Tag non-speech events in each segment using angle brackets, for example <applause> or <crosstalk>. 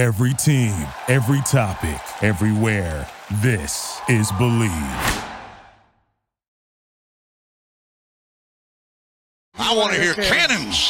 Every team, every topic, everywhere. This is Believe. I want to hear cannons.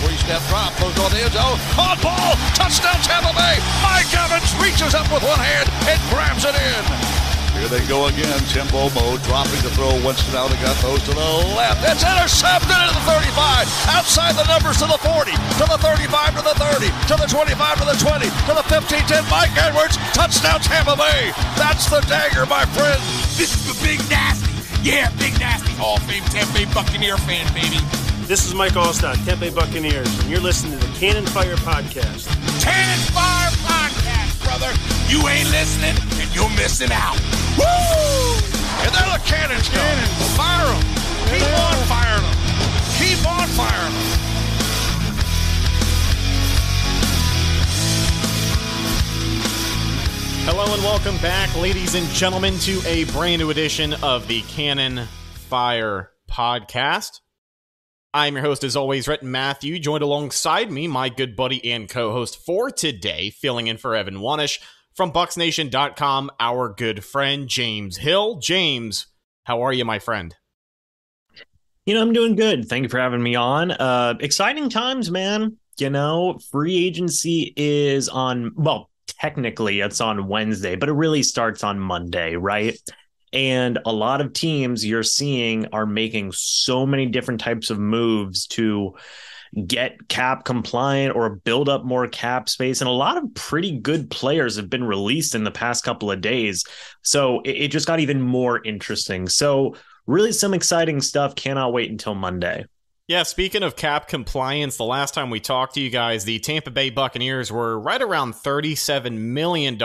Three-step drop, goes on the end zone. On ball, touchdown Tampa Bay. Mike Evans reaches up with one hand and grabs it in. Here they go again. Timbo Mo dropping the throw. Winston out again. those to the left. It's intercepted into the 35. Outside the numbers to the 40. To the 35 to the 30. To the 25 to the 20. To the 15 10. Mike Edwards. Touchdown Tampa Bay. That's the dagger, my friend. This is the Big Nasty. Yeah, Big Nasty. Hall of Fame Tampa Bay Buccaneer fan, baby. This is Mike Alstott, Tempe Buccaneers, and you're listening to the Cannon Fire Podcast. Cannon Fire Podcast, brother. You ain't listening, and you're missing out. Woo! And there the cannons go. Fire them. Keep on firing them. Keep on firing them. Hello and welcome back, ladies and gentlemen, to a brand new edition of the Cannon Fire Podcast. I'm your host, as always, Rhett Matthew, joined alongside me, my good buddy and co host for today, filling in for Evan Wanish from BucksNation.com, our good friend, James Hill. James, how are you, my friend? You know, I'm doing good. Thank you for having me on. Uh, exciting times, man. You know, free agency is on, well, technically it's on Wednesday, but it really starts on Monday, right? And a lot of teams you're seeing are making so many different types of moves to get cap compliant or build up more cap space. And a lot of pretty good players have been released in the past couple of days. So it, it just got even more interesting. So, really, some exciting stuff. Cannot wait until Monday. Yeah, speaking of cap compliance, the last time we talked to you guys, the Tampa Bay Buccaneers were right around $37 million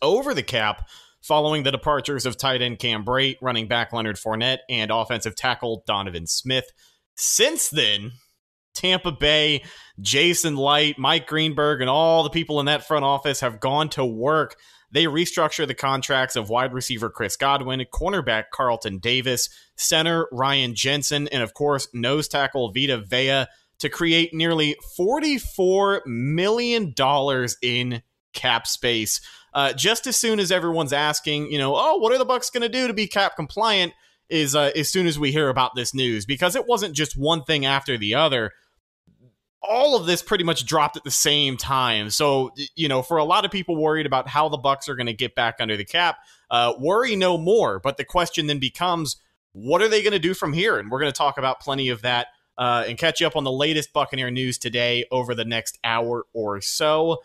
over the cap following the departures of tight end Cam Brate, running back Leonard Fournette, and offensive tackle Donovan Smith. Since then, Tampa Bay, Jason Licht, Mike Greenberg, and all the people in that front office have gone to work. They restructure the contracts of wide receiver Chris Godwin, cornerback Carlton Davis, center Ryan Jensen, and of course, nose tackle Vita Vea to create nearly $44 million in cap space. Uh, just as soon as everyone's asking, you know, oh, what are the Bucks going to do to be cap compliant? Is uh, as soon as we hear about this news, because it wasn't just one thing after the other. All of this pretty much dropped at the same time. So, you know, for a lot of people worried about how the Bucks are going to get back under the cap, uh, worry no more. But the question then becomes, what are they going to do from here? And we're going to talk about plenty of that uh, and catch you up on the latest Buccaneer news today over the next hour or so.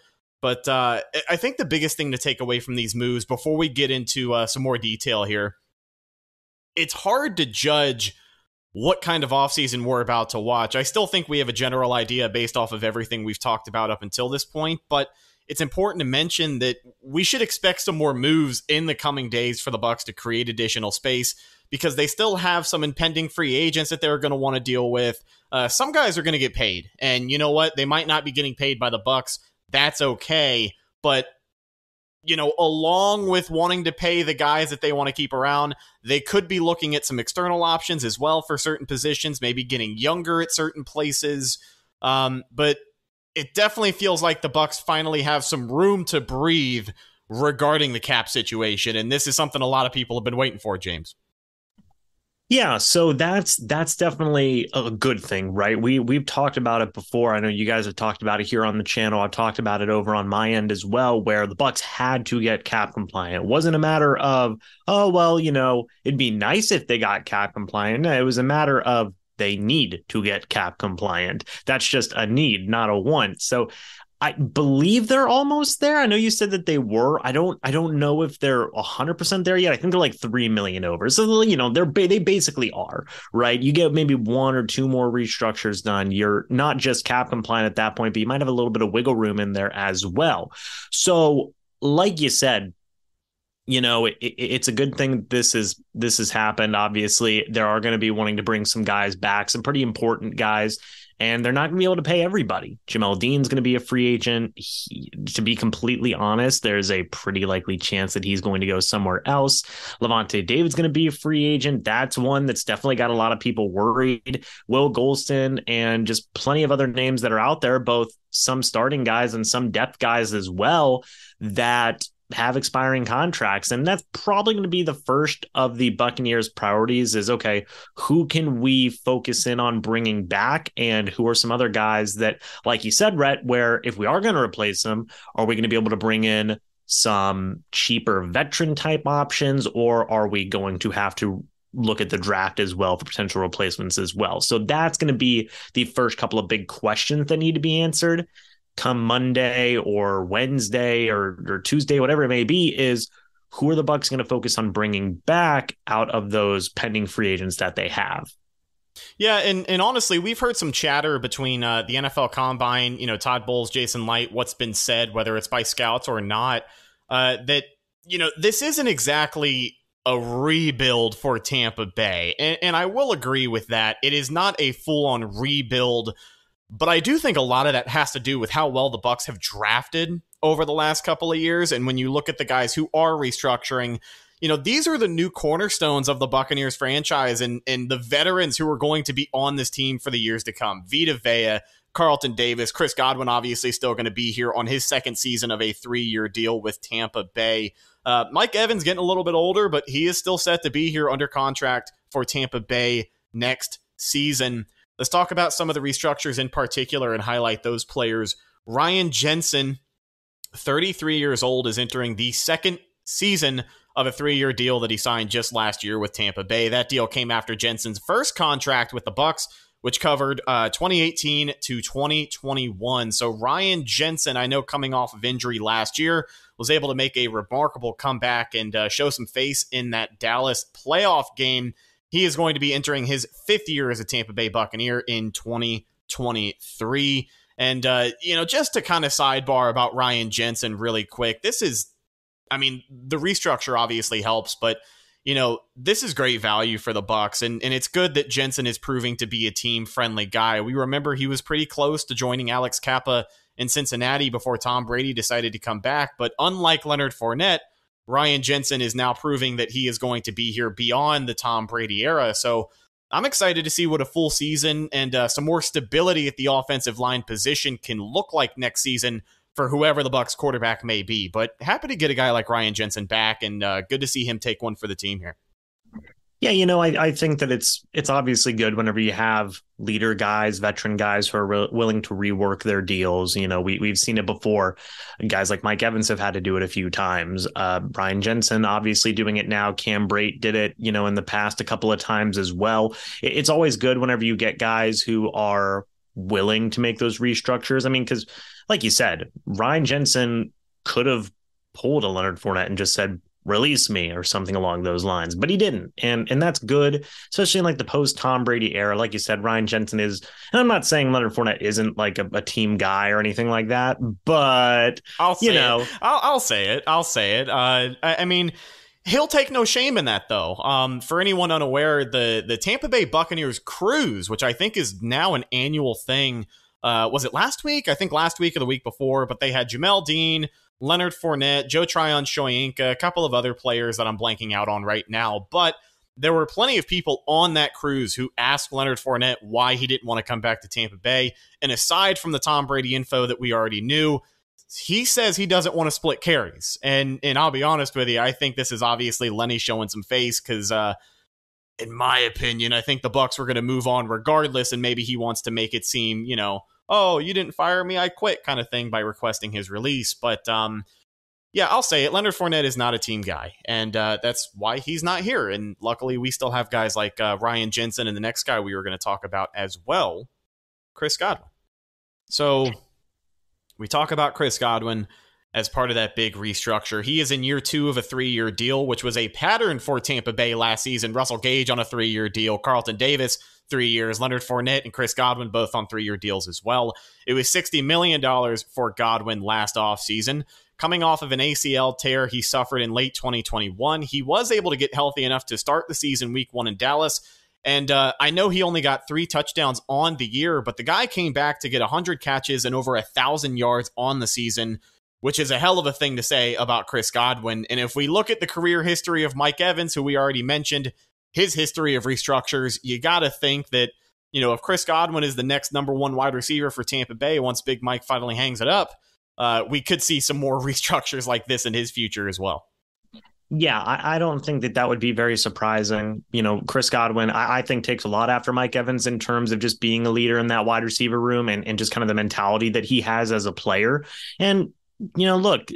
But uh, I think the biggest thing to take away from these moves before we get into uh, some more detail here, it's hard to judge what kind of offseason we're about to watch. I still think we have a general idea based off of everything we've talked about up until this point, but it's important to mention that we should expect some more moves in the coming days for the Bucks to create additional space because they still have some impending free agents that they're going to want to deal with. Uh, some guys are going to get paid, and you know what? They might not be getting paid by the Bucks. That's okay, but you know, along with wanting to pay the guys that they want to keep around, they could be looking at some external options as well for certain positions, maybe getting younger at certain places. Um, but it definitely feels like the Bucks finally have some room to breathe regarding the cap situation, and this is something a lot of people have been waiting for, James. Yeah, so that's that's definitely a good thing, right? We we've talked about it before. I know you guys have talked about it here on the channel. I've talked about it over on my end as well, where the Bucks had to get cap compliant. It wasn't a matter of, oh well, you know, it'd be nice if they got cap compliant. No, it was a matter of they need to get cap compliant. That's just a need, not a want. So I believe they're almost there. I know you said that they were. I don't. I don't know if they're hundred percent there yet. I think they're like three million over. So you know they're they basically are right. You get maybe one or two more restructures done. You're not just cap compliant at that point, but you might have a little bit of wiggle room in there as well. So, like you said, you know, it, it, it's a good thing this is this has happened. Obviously, there are going to be wanting to bring some guys back, some pretty important guys, and they're not going to be able to pay everybody. Jamel Dean's going to be a free agent. He, to be completely honest, there's a pretty likely chance that he's going to go somewhere else. Lavonte David's going to be a free agent. That's one that's definitely got a lot of people worried. Will Gholston and just plenty of other names that are out there, both some starting guys and some depth guys as well that have expiring contracts. And that's probably going to be the first of the buccaneers priorities is okay who can we focus in on bringing back? And who are some other guys that like you said Rhett where if we are going to replace them are we going to be able to bring in some cheaper veteran type options or are we going to have to look at the draft as well for potential replacements as well? So that's going to be the first couple of big questions that need to be answered come Monday or Wednesday or, or Tuesday, whatever it may be, is who are the Bucks going to focus on bringing back out of those pending free agents that they have? Yeah, and and honestly, we've heard some chatter between uh, the NFL Combine, you know, Todd Bowles, Jason Licht, what's been said, whether it's by scouts or not, uh, that you know this isn't exactly a rebuild for Tampa Bay, and, and I will agree with that. It is not a full on rebuild but I do think a lot of that has to do with how well the Bucks have drafted over the last couple of years. And when you look at the guys who are restructuring, you know, these are the new cornerstones of the Buccaneers franchise and, and the veterans who are going to be on this team for the years to come. Vita Vea, Carlton Davis, Chris Godwin, obviously still going to be here on his second season of a three year deal with Tampa Bay. Uh, Mike Evans getting a little bit older, but he is still set to be here under contract for Tampa Bay next season. Let's talk about some of the restructures in particular and highlight those players. Ryan Jensen, 33 years old, is entering the second season of a three year deal that he signed just last year with Tampa Bay. That deal came after Jensen's first contract with the Bucks, which covered uh, 2018 to 2021. So Ryan Jensen, I know coming off of injury last year, was able to make a remarkable comeback and uh, show some face in that Dallas playoff game he is going to be entering his fifth year as a Tampa Bay Buccaneer in 2023. And, uh, you know, just to kind of sidebar about Ryan Jensen really quick, this is, I mean, the restructure obviously helps, but, you know, this is great value for the Bucks. And, and it's good that Jensen is proving to be a team friendly guy. We remember he was pretty close to joining Alex Cappa in Cincinnati before Tom Brady decided to come back. But unlike Leonard Fournette, Ryan Jensen is now proving that he is going to be here beyond the Tom Brady era. So I'm excited to see what a full season and uh, some more stability at the offensive line position can look like next season for whoever the Bucks quarterback may be. But happy to get a guy like Ryan Jensen back, and uh, good to see him take one for the team here. Yeah, you know, I, I think that it's it's obviously good whenever you have leader guys, veteran guys who are re- willing to rework their deals. You know, we we've seen it before. Guys like Mike Evans have had to do it a few times. Uh, Brian Jensen obviously doing it now. Cam Brate did it, you know, in the past a couple of times as well. It, it's always good whenever you get guys who are willing to make those restructures. I mean, because like you said, Ryan Jensen could have pulled a Leonard Fournette and just said, release me or something along those lines but he didn't and and that's good especially in like the post Tom Brady era like you said Ryan Jensen is and I'm not saying Leonard Fournette isn't like a, a team guy or anything like that but I'll you know it. I'll, I'll say it I'll say it uh, I, I mean He'll take no shame in that, though. Um, for anyone unaware, the the Tampa Bay Buccaneers cruise, which I think is now an annual thing, uh, was it last week? I think last week or the week before. But they had Jamel Dean, Leonard Fournette, Joe Tryon-Shoyinka, a couple of other players that I'm blanking out on right now. But there were plenty of people on that cruise who asked Leonard Fournette why he didn't want to come back to Tampa Bay. And aside from the Tom Brady info that we already knew, he says he doesn't want to split carries. And and I'll be honest with you, I think this is obviously Lenny showing some face because uh, in my opinion, I think the Bucks were going to move on regardless, and maybe he wants to make it seem, you know, oh, you didn't fire me, I quit kind of thing by requesting his release. But um, yeah, I'll say it. Leonard Fournette is not a team guy, and uh, that's why he's not here. And luckily, we still have guys like uh, Ryan Jensen and the next guy we were going to talk about as well, Chris Godwin. So we talk about Chris Godwin as part of that big restructure. He is in year two of a three year deal, which was a pattern for Tampa Bay last season. Russell Gage on a three year deal, Carlton Davis three years. Leonard Fournette and Chris Godwin both on three year deals as well. It was $60 million for Godwin last offseason. coming off of an ACL tear he suffered in late 2021. He was able to get healthy enough to start the season week one in Dallas. And uh, I know he only got three touchdowns on the year, but the guy came back to get 100 catches and over a 1,000 yards on the season, which is a hell of a thing to say about Chris Godwin. And if we look at the career history of Mike Evans, who we already mentioned, his history of restructures, you got to think that, you know, if Chris Godwin is the next number one wide receiver for Tampa Bay once Big Mike finally hangs it up, uh, we could see some more <laughs> restructures like this in his future as well. Yeah, I, I, don't think that that would be very surprising. You know, Chris Godwin, I, I, think takes a lot after Mike Evans in terms of just being a leader in that wide receiver room and, and just kind of the mentality that he has as a player. And, you know, look,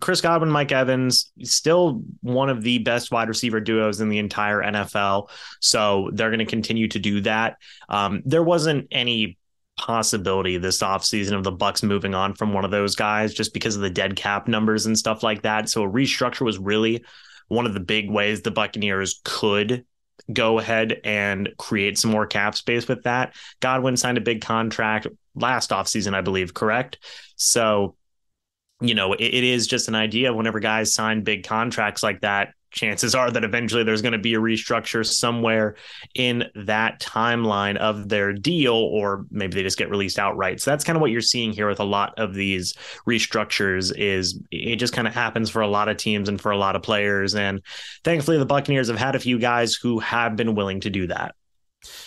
Chris Godwin, Mike Evans, still one of the best wide receiver duos in the entire NFL. So they're going to continue to do that. Um, there wasn't any possibility this offseason of the bucks moving on from one of those guys just because of the dead cap numbers and stuff like that so a restructure was really one of the big ways the buccaneers could go ahead and create some more cap space with that godwin signed a big contract last offseason i believe correct so you know it, it is just an idea whenever guys sign big contracts like that chances are that eventually there's going to be a restructure somewhere in that timeline of their deal, or maybe they just get released outright. So that's kind of what you're seeing here with a lot of these restructures is it just kind of happens for a lot of teams and for a lot of players. And thankfully the Buccaneers have had a few guys who have been willing to do that.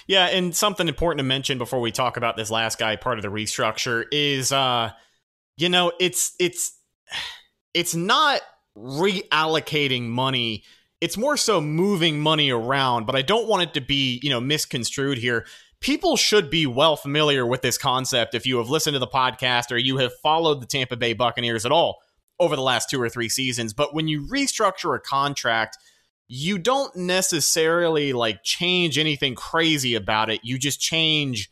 Yeah, and something important to mention before we talk about this last guy part of the restructure is uh you know, it's it's it's not reallocating money. It's more so moving money around, but I don't want it to be, you know, misconstrued here. People should be well familiar with this concept if you have listened to the podcast or you have followed the Tampa Bay Buccaneers at all over the last two or three seasons. But when you restructure a contract, you don't necessarily like change anything crazy about it. You just change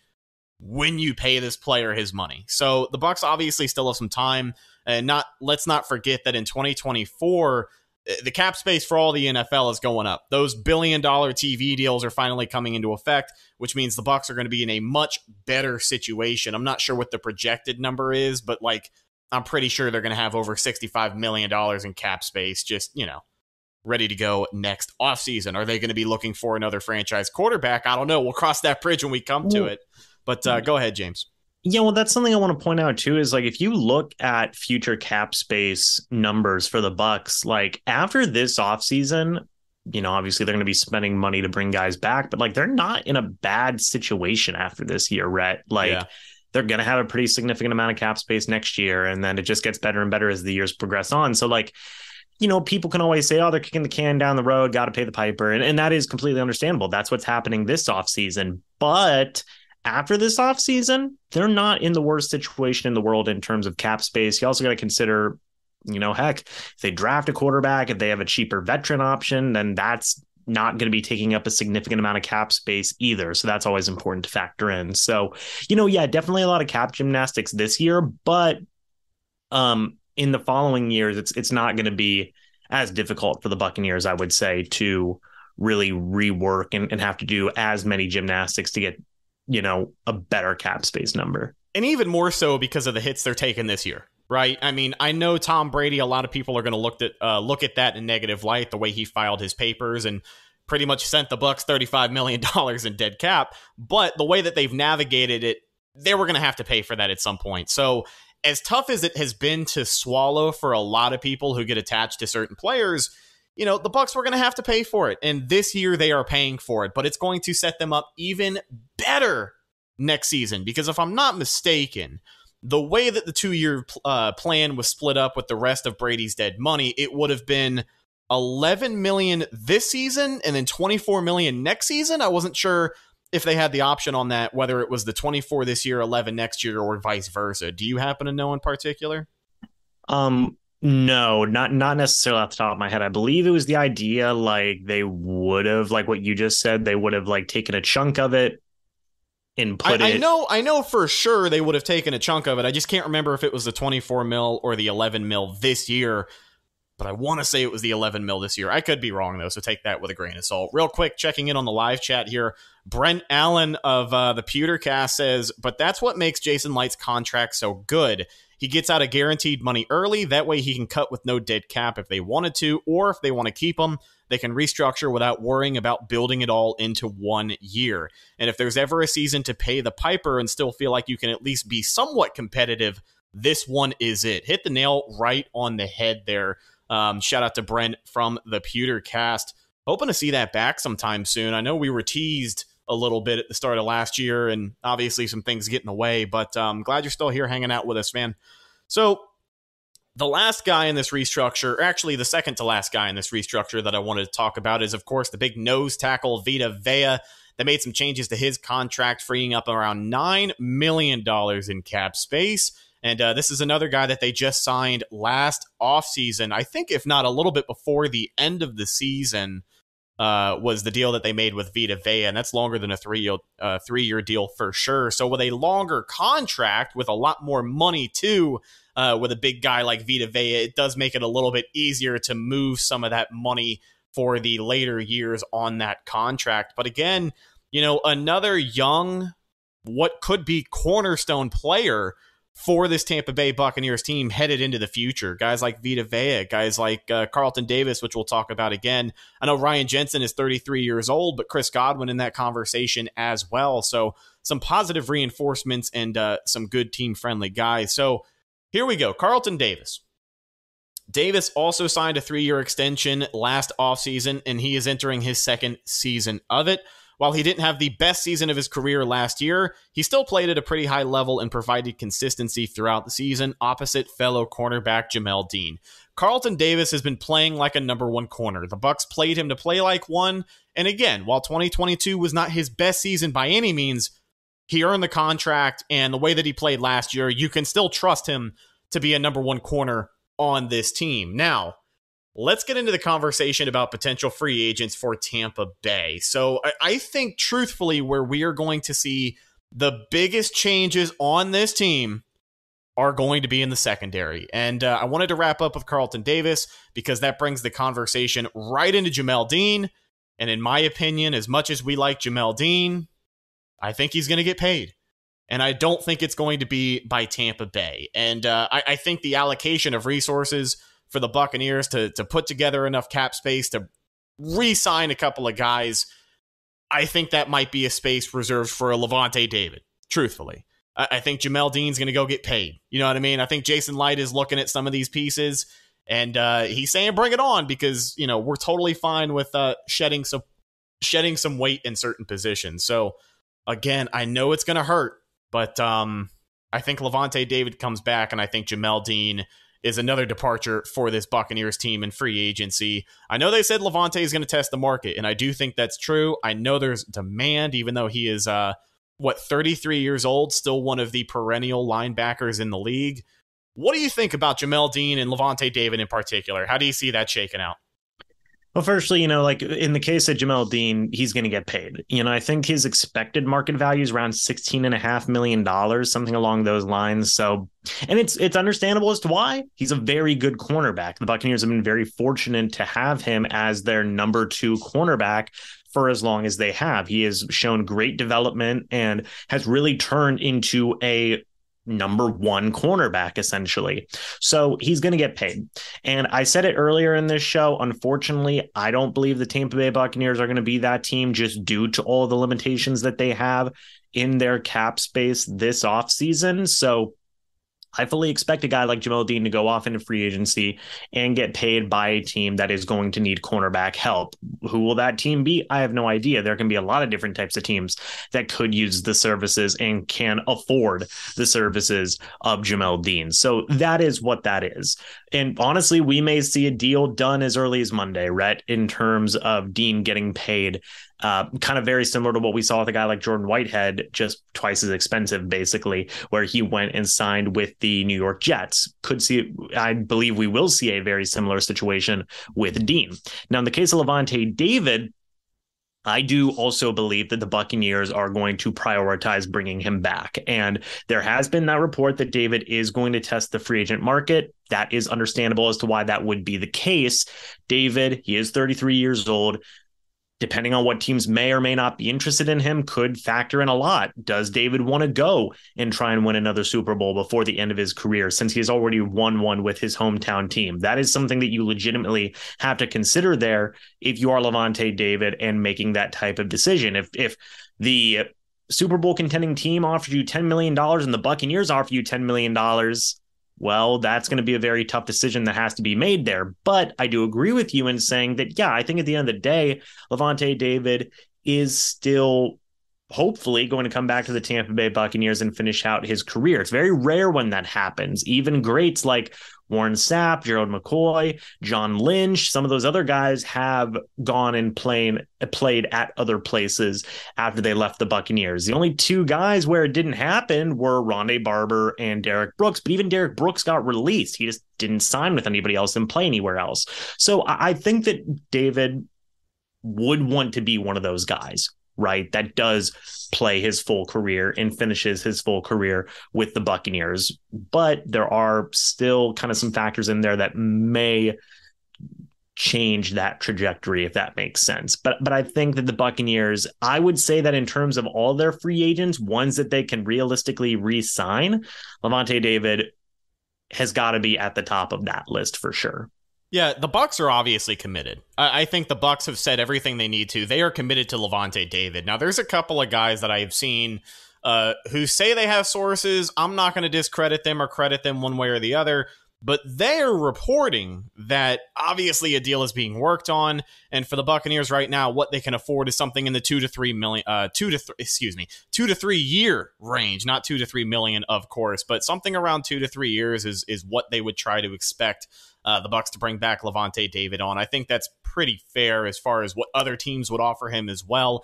when you pay this player his money. So the Bucks obviously still have some time and not let's not forget that in 2024 eh, the cap space for all the NFL is going up. Those billion dollar TV deals are finally coming into effect, which means the Bucks are going to be in a much better situation. I'm not sure what the projected number is, but like I'm pretty sure they're going to have over 65 million dollars in cap space just, you know, ready to go next offseason. Are they going to be looking for another franchise quarterback? I don't know. We'll cross that bridge when we come to it. But uh, go ahead, James. Yeah, well, that's something I want to point out too. Is like if you look at future cap space numbers for the Bucks, like after this offseason, you know, obviously they're going to be spending money to bring guys back, but like they're not in a bad situation after this year, Rhett. Like yeah. they're going to have a pretty significant amount of cap space next year, and then it just gets better and better as the years progress on. So like you know, people can always say, oh, they're kicking the can down the road, got to pay the piper. And, and that is completely understandable. That's what's happening this offseason. But after this offseason, they're not in the worst situation in the world in terms of cap space. You also got to consider, you know, heck, if they draft a quarterback, if they have a cheaper veteran option, then that's not going to be taking up a significant amount of cap space either. So that's always important to factor in. So, you know, yeah, definitely a lot of cap gymnastics this year, but um in the following years it's it's not going to be as difficult for the Buccaneers, I would say, to really rework and, and have to do as many gymnastics to get you know, a better cap space number. And even more so because of the hits they're taking this year, right? I mean, I know Tom Brady, a lot of people are going to look at uh, look at that in negative light, the way he filed his papers and pretty much sent the Bucks $35 million in dead cap, but the way that they've navigated it, they were going to have to pay for that at some point. So, as tough as it has been to swallow for a lot of people who get attached to certain players, you know, the Bucks were going to have to pay for it. And this year they are paying for it, but it's going to set them up even better next season because if I'm not mistaken, the way that the two year uh, plan was split up with the rest of Brady's dead money, it would have been 11 million this season and then 24 million next season. I wasn't sure if they had the option on that, whether it was the 24 this year, 11 next year, or vice versa. Do you happen to know in particular? Um, no, not not necessarily off the top of my head. I believe it was the idea like they would have like what you just said. They would have like taken a chunk of it and put I, it. I know, I know for sure they would have taken a chunk of it. I just can't remember if it was the twenty four mil or the eleven mil this year. but I want to say it was the 11 mil this year. I could be wrong though, so take that with a grain of salt. Real quick, checking in on the live chat here. Brent Allen of uh, the Pewtercast says, but that's what makes Jason Licht's contract so good. He gets out of guaranteed money early. That way he can cut with no dead cap if they wanted to, or if they want to keep him, they can restructure without worrying about building it all into one year. And if there's ever a season to pay the piper and still feel like you can at least be somewhat competitive, this one is it. Hit the nail right on the head there. Um, shout out to Brent from the Pewter cast. Hoping to see that back sometime soon. I know we were teased a little bit at the start of last year, and obviously some things get in the way, but I'm um, glad you're still here hanging out with us, man. So, the last guy in this restructure, actually the second to last guy in this restructure that I wanted to talk about is, of course, the big nose tackle Vita Vea. They made some changes to his contract, freeing up around $9 million in cap space. And uh, this is another guy that they just signed last offseason. I think, if not a little bit before the end of the season, uh, was the deal that they made with Vita Vea, and that's longer than a three year uh, three year deal for sure. So with a longer contract with a lot more money too, uh, with a big guy like Vita Vea, it does make it a little bit easier to move some of that money for the later years on that contract. But again, you know, another young, what could be cornerstone player for this Tampa Bay Buccaneers team headed into the future. Guys like Vita Vea, guys like uh, Carlton Davis, which we'll talk about again. I know Ryan Jensen is 33 years old, but Chris Godwin in that conversation as well. So some positive reinforcements and uh, some good team friendly guys. So here we go. Carlton Davis. Davis also signed a three year extension last offseason, and he is entering his second season of it. While he didn't have the best season of his career last year, he still played at a pretty high level and provided consistency throughout the season opposite fellow cornerback Jamel Dean. Carlton Davis has been playing like a number one corner. The Bucks played him to play like one, and again, while 2022 was not his best season by any means, he earned the contract, and the way that he played last year, you can still trust him to be a number one corner on this team. Now, let's get into the conversation about potential free agents for Tampa Bay. So I, I, think, truthfully, where we are going to see the biggest changes on this team are going to be in the secondary. And uh, I wanted to wrap up with Carlton Davis because that brings the conversation right into Jamel Dean. And in my opinion, as much as we like Jamel Dean, I think he's going to get paid. And I don't think it's going to be by Tampa Bay. And uh, I, I think the allocation of resources for the Buccaneers to to put together enough cap space to re-sign a couple of guys. I think that might be a space reserved for a Lavonte David. Truthfully, I, I think Jamel Dean's going to go get paid. You know what I mean? I think Jason Licht is looking at some of these pieces and uh, he's saying bring it on because you know we're totally fine with uh, shedding some shedding some weight in certain positions. So again, I know it's going to hurt, but um, I think Lavonte David comes back, and I think Jamel Dean is another departure for this Buccaneers team in free agency. I know they said Lavonte is going to test the market, and I do think that's true. I know there's demand, even though he is, uh, what, 33 years old, still one of the perennial linebackers in the league. What do you think about Jamel Dean and Lavonte David in particular? How do you see that shaking out? Well, firstly, you know, like in the case of Jamel Dean, he's going to get paid. You know, I think his expected market value is around sixteen and a half million dollars, something along those lines. So, and it's it's understandable as to why he's a very good cornerback. The Buccaneers have been very fortunate to have him as their number two cornerback for as long as they have. He has shown great development and has really turned into a number one cornerback, essentially. So he's going to get paid. And I said it earlier in this show. Unfortunately, I don't believe the Tampa Bay Buccaneers are going to be that team just due to all the limitations that they have in their cap space this offseason. So I fully expect a guy like Jamel Dean to go off into free agency and get paid by a team that is going to need cornerback help. Who will that team be? I have no idea. There can be a lot of different types of teams that could use the services and can afford the services of Jamel Dean. So that is what that is. And honestly, we may see a deal done as early as Monday, Rhett, in terms of Dean getting paid uh, kind of very similar to what we saw with a guy like Jordan Whitehead, just twice as expensive, basically, where he went and signed with the New York Jets. Could see, I believe we will see a very similar situation with Dean. Now, in the case of Lavonte David, I do also believe that the Buccaneers are going to prioritize bringing him back. And there has been that report that David is going to test the free agent market. That is understandable as to why that would be the case. David, he is 33 years old depending on what teams may or may not be interested in him, could factor in a lot. Does David want to go and try and win another Super Bowl before the end of his career since he's already won one with his hometown team? That is something that you legitimately have to consider there if you are Lavonte David and making that type of decision. If if the Super Bowl contending team offers you $10 million and the Buccaneers offer you $10 million, well, that's going to be a very tough decision that has to be made there. But I do agree with you in saying that, yeah, I think at the end of the day, Lavonte David is still hopefully going to come back to the Tampa Bay Buccaneers and finish out his career. It's very rare when that happens. Even greats like Warren Sapp, Gerald McCoy, John Lynch, some of those other guys have gone and playing played at other places after they left the Buccaneers. The only two guys where it didn't happen were Rondé Barber and Derrick Brooks, but even Derrick Brooks got released. He just didn't sign with anybody else and play anywhere else. So I think that David would want to be one of those guys right? That does play his full career and finishes his full career with the Buccaneers. But there are still kind of some factors in there that may change that trajectory if that makes sense. But but I think that the Buccaneers, I would say that in terms of all their free agents, ones that they can realistically re-sign, Lavonte David has got to be at the top of that list for sure. Yeah, the Bucks are obviously committed. I, I, think the Bucks have said everything they need to. They are committed to Lavonte David. Now, there's a couple of guys that I've seen uh, who say they have sources. I'm not going to discredit them or credit them one way or the other, but they're reporting that obviously a deal is being worked on. And for the Buccaneers right now, what they can afford is something in the two to three million, uh, two to th- excuse me, two to three year range, not two to three million, of course, but something around two to three years is is what they would try to expect uh, the Bucks to bring back Lavonte David on. I think that's pretty fair as far as what other teams would offer him as well.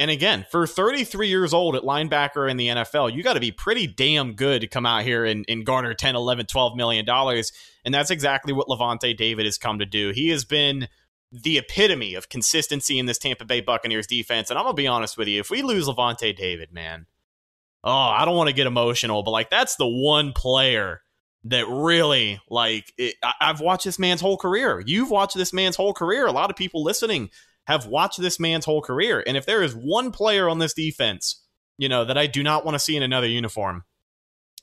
And again, for 33 years old at linebacker in the NFL, you got to be pretty damn good to come out here and, and garner 10, 11, 12 million dollars. And that's exactly what Lavonte David has come to do. He has been the epitome of consistency in this Tampa Bay Buccaneers defense. And I'm going to be honest with you, if we lose Lavonte David, man, oh, I don't want to get emotional, but like that's the one player that really like it, I, I've watched this man's whole career. You've watched this man's whole career. A lot of people listening have watched this man's whole career. And if there is one player on this defense, you know, that I do not want to see in another uniform,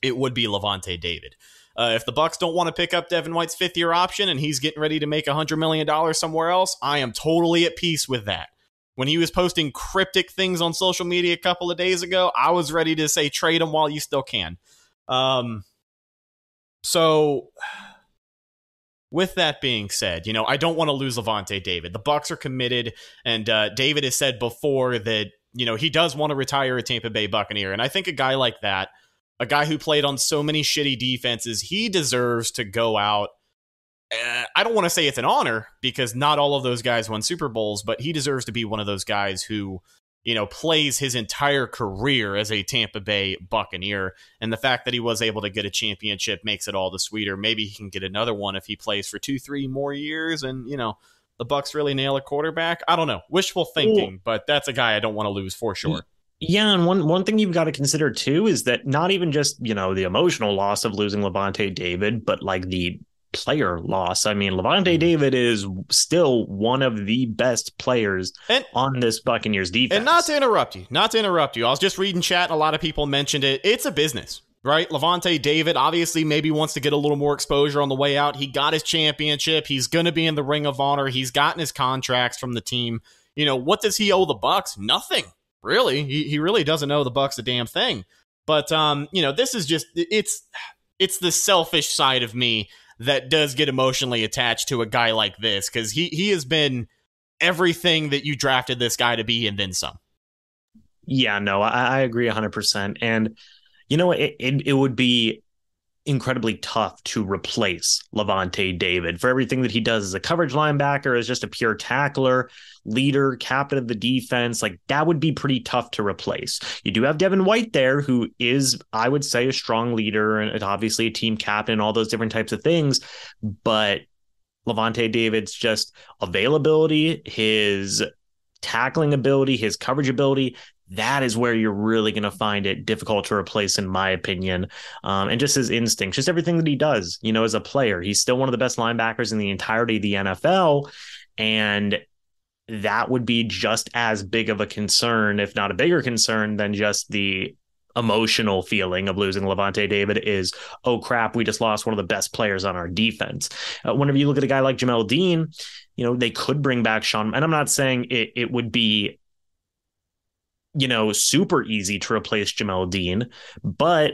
it would be Lavonte David. Uh, if the Bucks don't want to pick up Devin White's fifth year option and he's getting ready to make a hundred million dollars somewhere else, I am totally at peace with that. When he was posting cryptic things on social media a couple of days ago, I was ready to say trade him while you still can. Um, so <sighs> with that being said, you know, I don't want to lose Lavonte David. The Bucks are committed, and uh, David has said before that you know he does want to retire a Tampa Bay Buccaneer, and I think a guy like that, a guy who played on so many shitty defenses, he deserves to go out. Uh, I don't want to say it's an honor because not all of those guys won Super Bowls, but he deserves to be one of those guys who you know, plays his entire career as a Tampa Bay Buccaneer. And the fact that he was able to get a championship makes it all the sweeter. Maybe he can get another one if he plays for two, three more years and, you know, the Bucks really nail a quarterback. I don't know. Wishful thinking, but that's a guy I don't want to lose for sure. Yeah, and one one thing you've got to consider too is that not even just, you know, the emotional loss of losing Lavonte David, but like the player loss. I mean, Lavonte mm-hmm. David is still one of the best players and, on this Buccaneers defense. And not to interrupt you, not to interrupt you. I was just reading chat, and a lot of people mentioned it. It's a business, right? Lavonte David obviously maybe wants to get a little more exposure on the way out. He got his championship. He's going to be in the Ring of Honor. He's gotten his contracts from the team. You know, what does he owe the Bucks? Nothing. Really. He, he really doesn't owe the Bucks a damn thing. But um, you know, this is just it's it's the selfish side of me that does get emotionally attached to a guy like this because he he has been everything that you drafted this guy to be and then some. Yeah, no, I, I agree 100%. And, you know, it, it, it would be incredibly tough to replace Lavonte David for everything that he does as a coverage linebacker, as just a pure tackler, leader, captain of the defense. Like that would be pretty tough to replace. You do have Devin White there, who is, I would say, a strong leader and obviously a team captain, all those different types of things. But Lavonte David's just availability, his tackling ability, his coverage ability, that is where you're really going to find it difficult to replace, in my opinion. Um, and just his instincts, just everything that he does, you know, as a player. He's still one of the best linebackers in the entirety of the NFL. And that would be just as big of a concern, if not a bigger concern, than just the emotional feeling of losing Lavonte David is, oh crap, we just lost one of the best players on our defense. Uh, whenever you look at a guy like Jamel Dean, you know, they could bring back Sean, and I'm not saying it, it would be, you know, super easy to replace Jamel Dean, but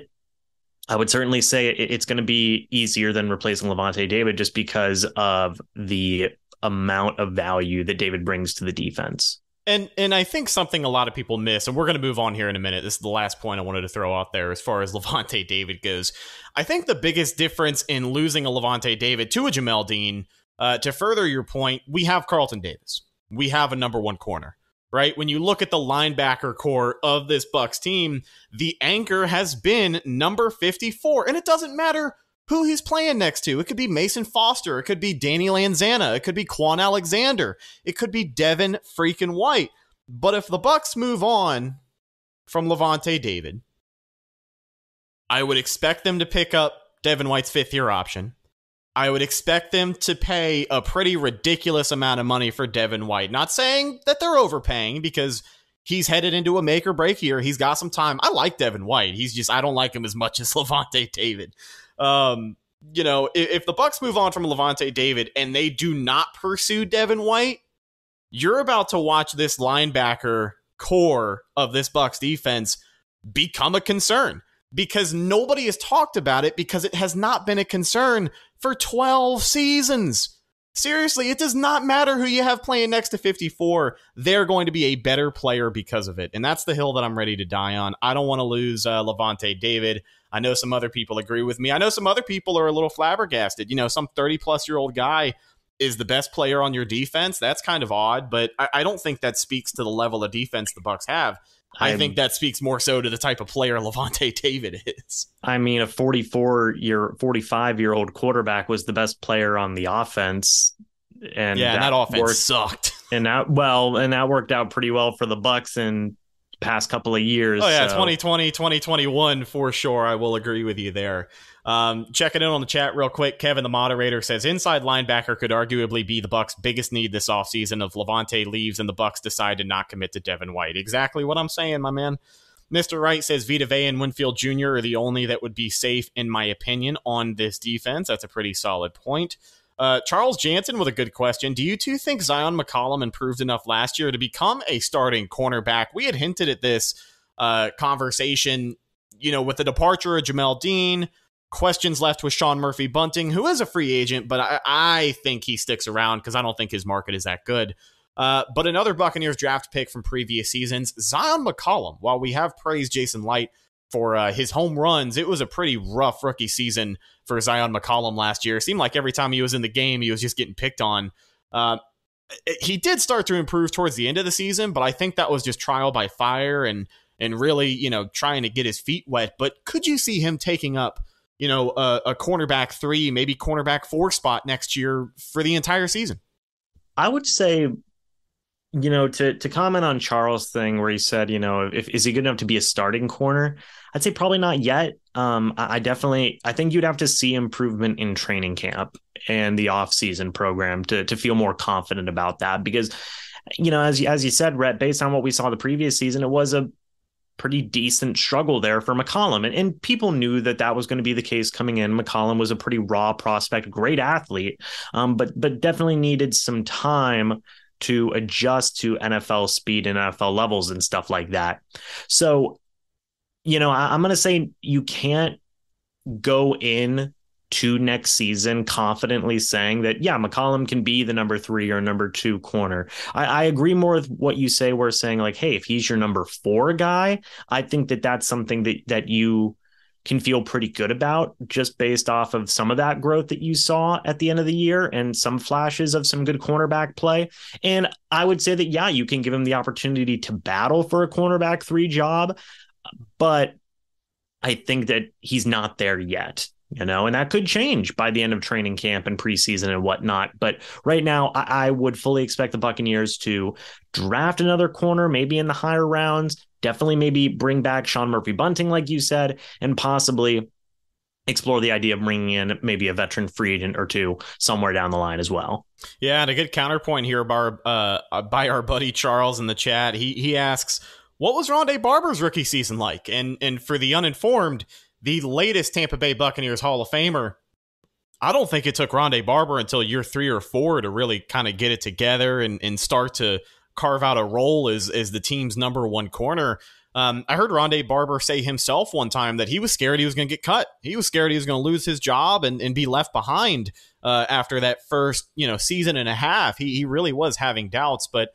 I would certainly say it's going to be easier than replacing Lavonte David just because of the amount of value that David brings to the defense. And and I think something a lot of people miss, and we're going to move on here in a minute. This is the last point I wanted to throw out there as far as <laughs> Lavonte David goes. I think the biggest difference in losing a Lavonte David to a Jamel Dean, uh, to further your point, we have Carlton Davis. We have a number one corner, right? When you look at the linebacker core of this Bucks team, the anchor has been number 54, and it doesn't matter who he's playing next to. It could be Mason Foster. It could be Danny Lansanah. It could be Kwon Alexander. It could be Devin freaking White. But if the Bucks move on from Lavonte David, I would expect them to pick up Devin White's fifth year option. I would expect them to pay a pretty ridiculous amount of money for Devin White. Not saying that they're overpaying because he's headed into a make or break year. He's got some time. I like Devin White. He's just I don't like him as much <laughs> as Lavonte David. Um, you know, if, if the Bucks move on from Lavonte David and they do not pursue Devin White, you're about to watch this linebacker core of this Bucks defense become a concern because nobody has talked about it because it has not been a concern for 12 seasons. Seriously, it does not matter who you have playing next to 54. They're going to be a better player because of it. And that's the hill that I'm ready to die on. I don't want to lose uh, Lavonte David. I know some other people agree with me. I know some other people are a little flabbergasted. You know, some 30 plus year old guy is the best player on your defense. That's kind of odd, but I, I don't think that speaks to the level of defense the Bucks have. I I'm, think that speaks more so to the type of player <laughs> Lavonte David is. I mean, a 44 year, 45 year old quarterback was the best player on the offense. And yeah, that, and that offense worked, sucked. <laughs> And that, well, and that worked out pretty well for the Bucks. And past couple of years. Oh yeah, so. 2020, 2021 for sure. I will agree with you there. Um, checking in on the chat real quick. Kevin, the moderator, says inside linebacker could arguably be the Bucks' biggest need this offseason if Lavonte leaves and the Bucks decide to not commit to Devin White. Exactly what I'm saying, my man. Mr. Wright says Vita Vea and Winfield Jr. are the only that would be safe, in my opinion, on this defense. That's a pretty solid point. Uh, Charles Jansen with a good question. Do you two think Zyon McCollum improved enough last year to become a starting cornerback? We had hinted at this uh, conversation, you know, with the departure of Jamel Dean. Questions left with Sean Murphy Bunting, who is a free agent, but I, I think he sticks around because I don't think his market is that good. Uh, but another Buccaneers draft pick from previous seasons, Zyon McCollum. While we have praised Jason Licht for uh, his home runs. It was a pretty rough rookie season for Zyon McCollum last year. It seemed like every time he was in the game, he was just getting picked on. Uh, he did start to improve towards the end of the season, but I think that was just trial by fire and and really, you know, trying to get his feet wet. But could you see him taking up, you know, a, a cornerback three, maybe cornerback four spot next year for the entire season? I would say you know, to to comment on Charles' thing where he said, you know, if is he good enough to be a starting corner? I'd say probably not yet. Um, I, I definitely I think you'd have to see improvement in training camp and the off season program to to feel more confident about that because, you know, as as you said, Rhett, based on what we saw the previous season, it was a pretty decent struggle there for McCollum. And, and people knew that that was going to be the case coming in. McCollum was a pretty raw prospect, great athlete, um, but but definitely needed some time to adjust to NFL speed and NFL levels and stuff like that. So, you know, I, am going to say you can't go in to next season confidently saying that yeah mccollum can be the number three or number two corner I, I, agree more with what you say we're saying like hey if he's your number four guy i think that that's something that that you can feel pretty good about just based off of some of that growth that you saw at the end of the year and some flashes of some good cornerback play. And I would say that, yeah, you can give him the opportunity to battle for a cornerback three job, but I think that he's not there yet. You know, and that could change by the end of training camp and preseason and whatnot. But right now, I, I would fully expect the Buccaneers to draft another corner, maybe in the higher rounds. Definitely, maybe bring back Sean Murphy Bunting, like you said, and possibly explore the idea of bringing in maybe a veteran free agent or two somewhere down the line as well. Yeah, and a good counterpoint here by our, uh, by our buddy Charles in the chat. He he asks, "What was Rondé Barber's rookie season like?" And and for the uninformed, the latest Tampa Bay Buccaneers Hall of Famer. I don't think it took Rondé Barber until year three or four to really kind of get it together and, and start to carve out a role as as the team's number one corner. Um, I heard Rondé Barber say himself one time that he was scared he was going to get cut. He was scared he was going to lose his job and, and be left behind uh, after that first you know season and a half. He, he really was having doubts, but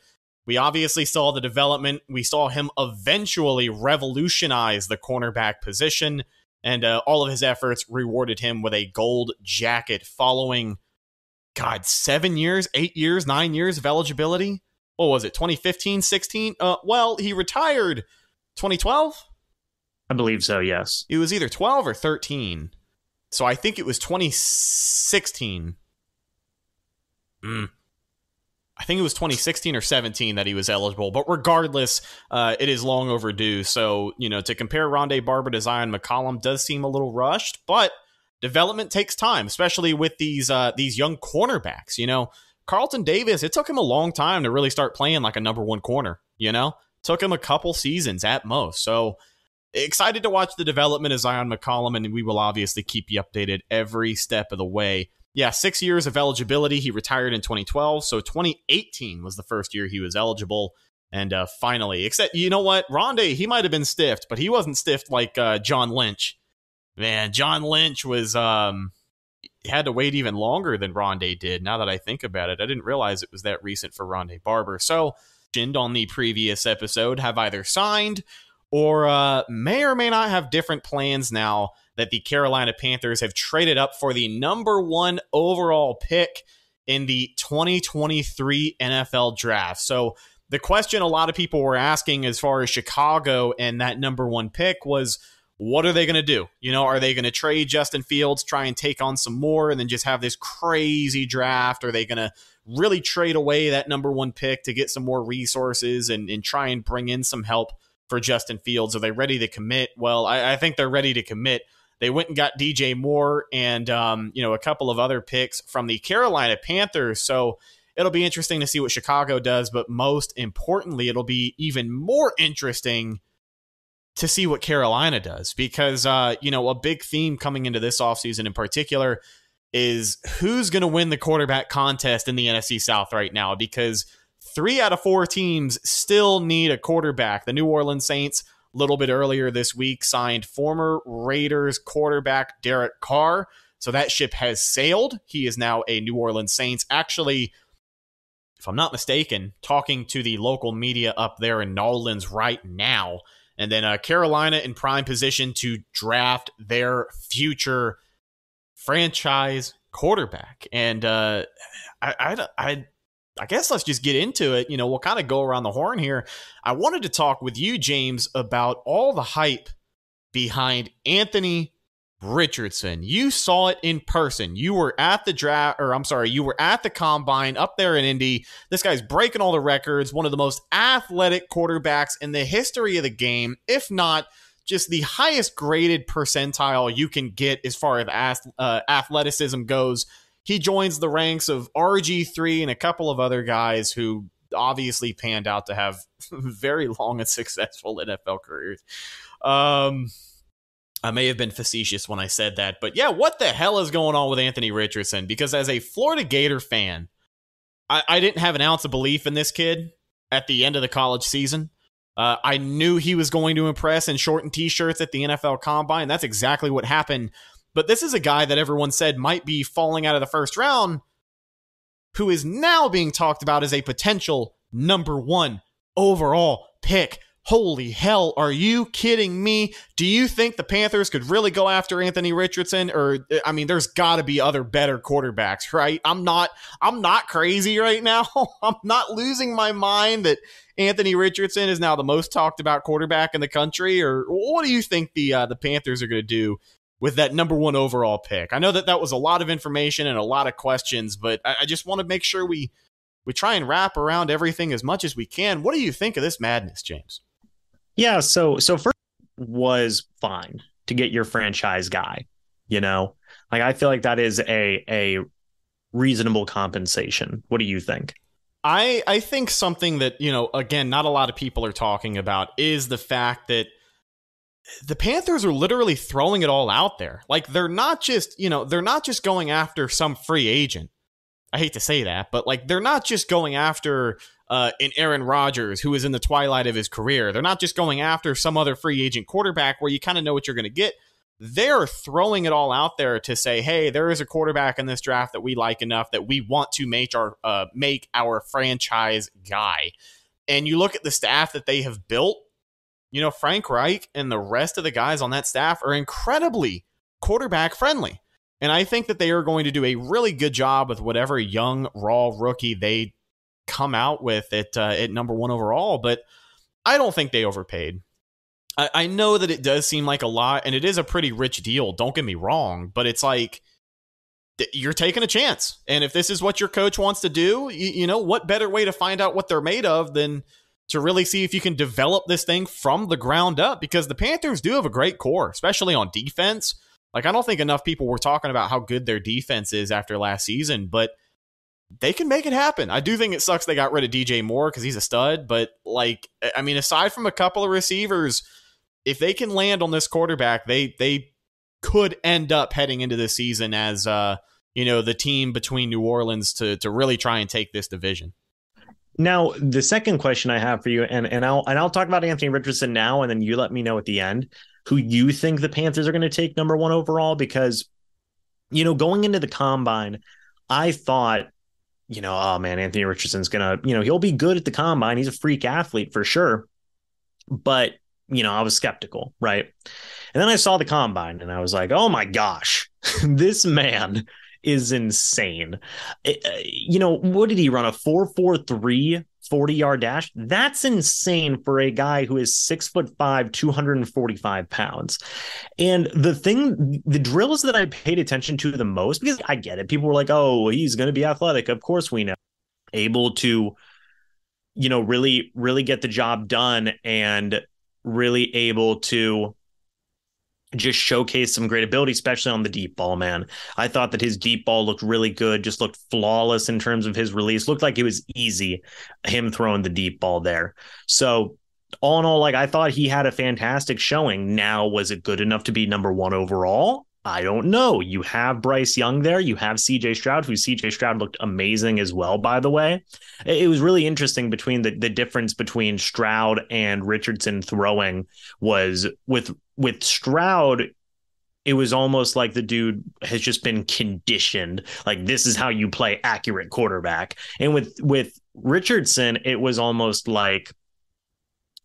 we obviously saw the development. We saw him eventually revolutionize the cornerback position, and uh, all of his efforts rewarded him with a gold jacket following, God, seven years, eight years, nine years of eligibility. What was it, 2015, 16? Uh, well, he retired 2012? I believe so, yes. It was either 12 or 13. So I think it was 2016. Mm. I think it was 2016 or 17 that he was eligible. But regardless, uh, it is long overdue. So, you know, to compare Rondé Barber to Zyon McCollum does seem a little rushed, but development takes time, especially with these uh, these young cornerbacks. You know, Carlton Davis, it took him a long time to really start playing like a number one corner, you know? Took him a couple seasons at most. So excited to watch the development of Zyon McCollum, and we will obviously keep you updated every step of the way. Yeah, six years of eligibility. He retired in 2012, so 2018 was the first year he was eligible. And uh, finally, except you know what, Rondé, he might have been stiffed, but he wasn't stiffed like uh, John Lynch. Man, John Lynch was um, had to wait even longer than Rondé did. Now that I think about it, I didn't realize it was that recent for Rondé Barber. So on the previous episode have either signed or uh, may or may not have different plans now that the Carolina Panthers have traded up for the number one overall pick in the 2023 NFL draft. So, the question a lot of people were asking as far as Chicago and that number one pick was what are they going to do? You know, are they going to trade Justin Fields, try and take on some more, and then just have this crazy draft? Are they going to really trade away that number one pick to get some more resources and, and try and bring in some help for Justin Fields? Are they ready to commit? Well, I, I think they're ready to commit. They went and got DJ Moore and um, you know a couple of other picks from the Carolina Panthers. So it'll be interesting to see what Chicago does, but most importantly, it'll be even more interesting to see what Carolina does because uh, you know a big theme coming into this offseason in particular is who's going to win the quarterback contest in the NFC South right now because three out of four teams still need a quarterback. The New Orleans Saints, a little bit earlier this week, signed former Raiders quarterback Derek Carr. So that ship has sailed. He is now a New Orleans Saints. Actually, if I'm not mistaken, talking to the local media up there in New Orleans right now. And then uh, Carolina in prime position to draft their future franchise quarterback. And uh, I, I, I, I guess let's just get into it. You know, we'll kind of go around the horn here. I wanted to talk with you, James, about all the hype behind Anthony Richardson. You saw it in person. You were at the draft, or I'm sorry, you were at the combine up there in Indy. This guy's breaking all the records, one of the most athletic quarterbacks in the history of the game, if not just the highest graded percentile you can get as far as uh, athleticism goes. He joins the ranks of RG3 and a couple of other guys who obviously panned out to have <laughs> very long and successful NFL careers. Um, I may have been facetious when I said that, but yeah, what the hell is going on with Anthony Richardson? Because as a Florida Gator fan, I, I didn't have an ounce of belief in this kid at the end of the college season. Uh, I knew he was going to impress in shortened t-shirts at the NFL Combine. That's exactly what happened. But this is a guy that everyone said might be falling out of the first round, who is now being talked about as a potential number one overall pick. Holy hell, are you kidding me? Do you think the Panthers could really go after Anthony Richardson or I mean there's got to be other better quarterbacks, right? I'm not I'm not crazy right now. <laughs> I'm not losing my mind that Anthony Richardson is now the most talked about quarterback in the country or what do you think the uh, the Panthers are going to do with that number one overall pick. I know that that was a lot of information and a lot of questions, but I, I just want to make sure we we try and wrap around everything as much as we can. What do you think of this madness, James? Yeah, so so first was fine to get your franchise guy, you know. Like I feel like that is a a reasonable compensation. What do you think? I I think something that, you know, again, not a lot of people are talking about is the fact that the Panthers are literally throwing it all out there. Like they're not just, you know, they're not just going after some free agent. I hate to say that, but like they're not just going after uh, an Aaron Rodgers who is in the twilight of his career. They're not just going after some other free agent quarterback where you kind of know what you're going to get. They're throwing it all out there to say, "Hey, there is a quarterback in this draft that we like enough that we want to make our uh, make our franchise guy." And you look at the staff that they have built. You know, Frank Reich and the rest of the guys on that staff are incredibly quarterback friendly. And I think that they are going to do a really good job with whatever young raw rookie they come out with at uh, at number one overall. But I don't think they overpaid. I, I know that it does seem like a lot, and it is a pretty rich deal. Don't get me wrong, but it's like you're taking a chance. And if this is what your coach wants to do, you, you know what better way to find out what they're made of than to really see if you can develop this thing from the ground up? Because the Panthers do have a great core, especially on defense. Like, I don't think enough people were talking about how good their defense is after last season, but they can make it happen. I do think it sucks they got rid of DJ Moore because he's a stud, but like, I mean, aside from a couple of receivers, if they can land on this quarterback, they they could end up heading into the season as uh, you know, the team between New Orleans to to really try and take this division. Now, the second question I have for you, and and I'll and I'll talk about Anthony Richardson now, and then you let me know at the end who you think the Panthers are going to take number one overall because, you know, going into the combine, I thought, you know, oh man, Anthony Richardson's going to, you know, he'll be good at the combine. He's a freak athlete for sure. But, you know, I was skeptical, right? And then I saw the combine and I was like, oh my gosh, <laughs> this man is insane. It, uh, you know, what did he run? A 443 40 yard dash. That's insane for a guy who is six foot five, 245 pounds. And the thing, the drills that I paid attention to the most, because I get it, people were like, oh, he's going to be athletic. Of course, we know. Able to, you know, really, really get the job done and really able to just showcased some great ability, especially on the deep ball, man. I thought that his deep ball looked really good, just looked flawless in terms of his release. Looked like it was easy, him throwing the deep ball there. So, all in all, like I thought he had a fantastic showing. Now, was it good enough to be number one overall? I don't know. You have Bryce Young there. You have CJ Stroud, who CJ Stroud looked amazing as well, by the way. It was really interesting between the, the difference between Stroud and Richardson throwing was with with Stroud, it was almost like the dude has just been conditioned. Like this is how you play accurate quarterback. And with with Richardson, it was almost like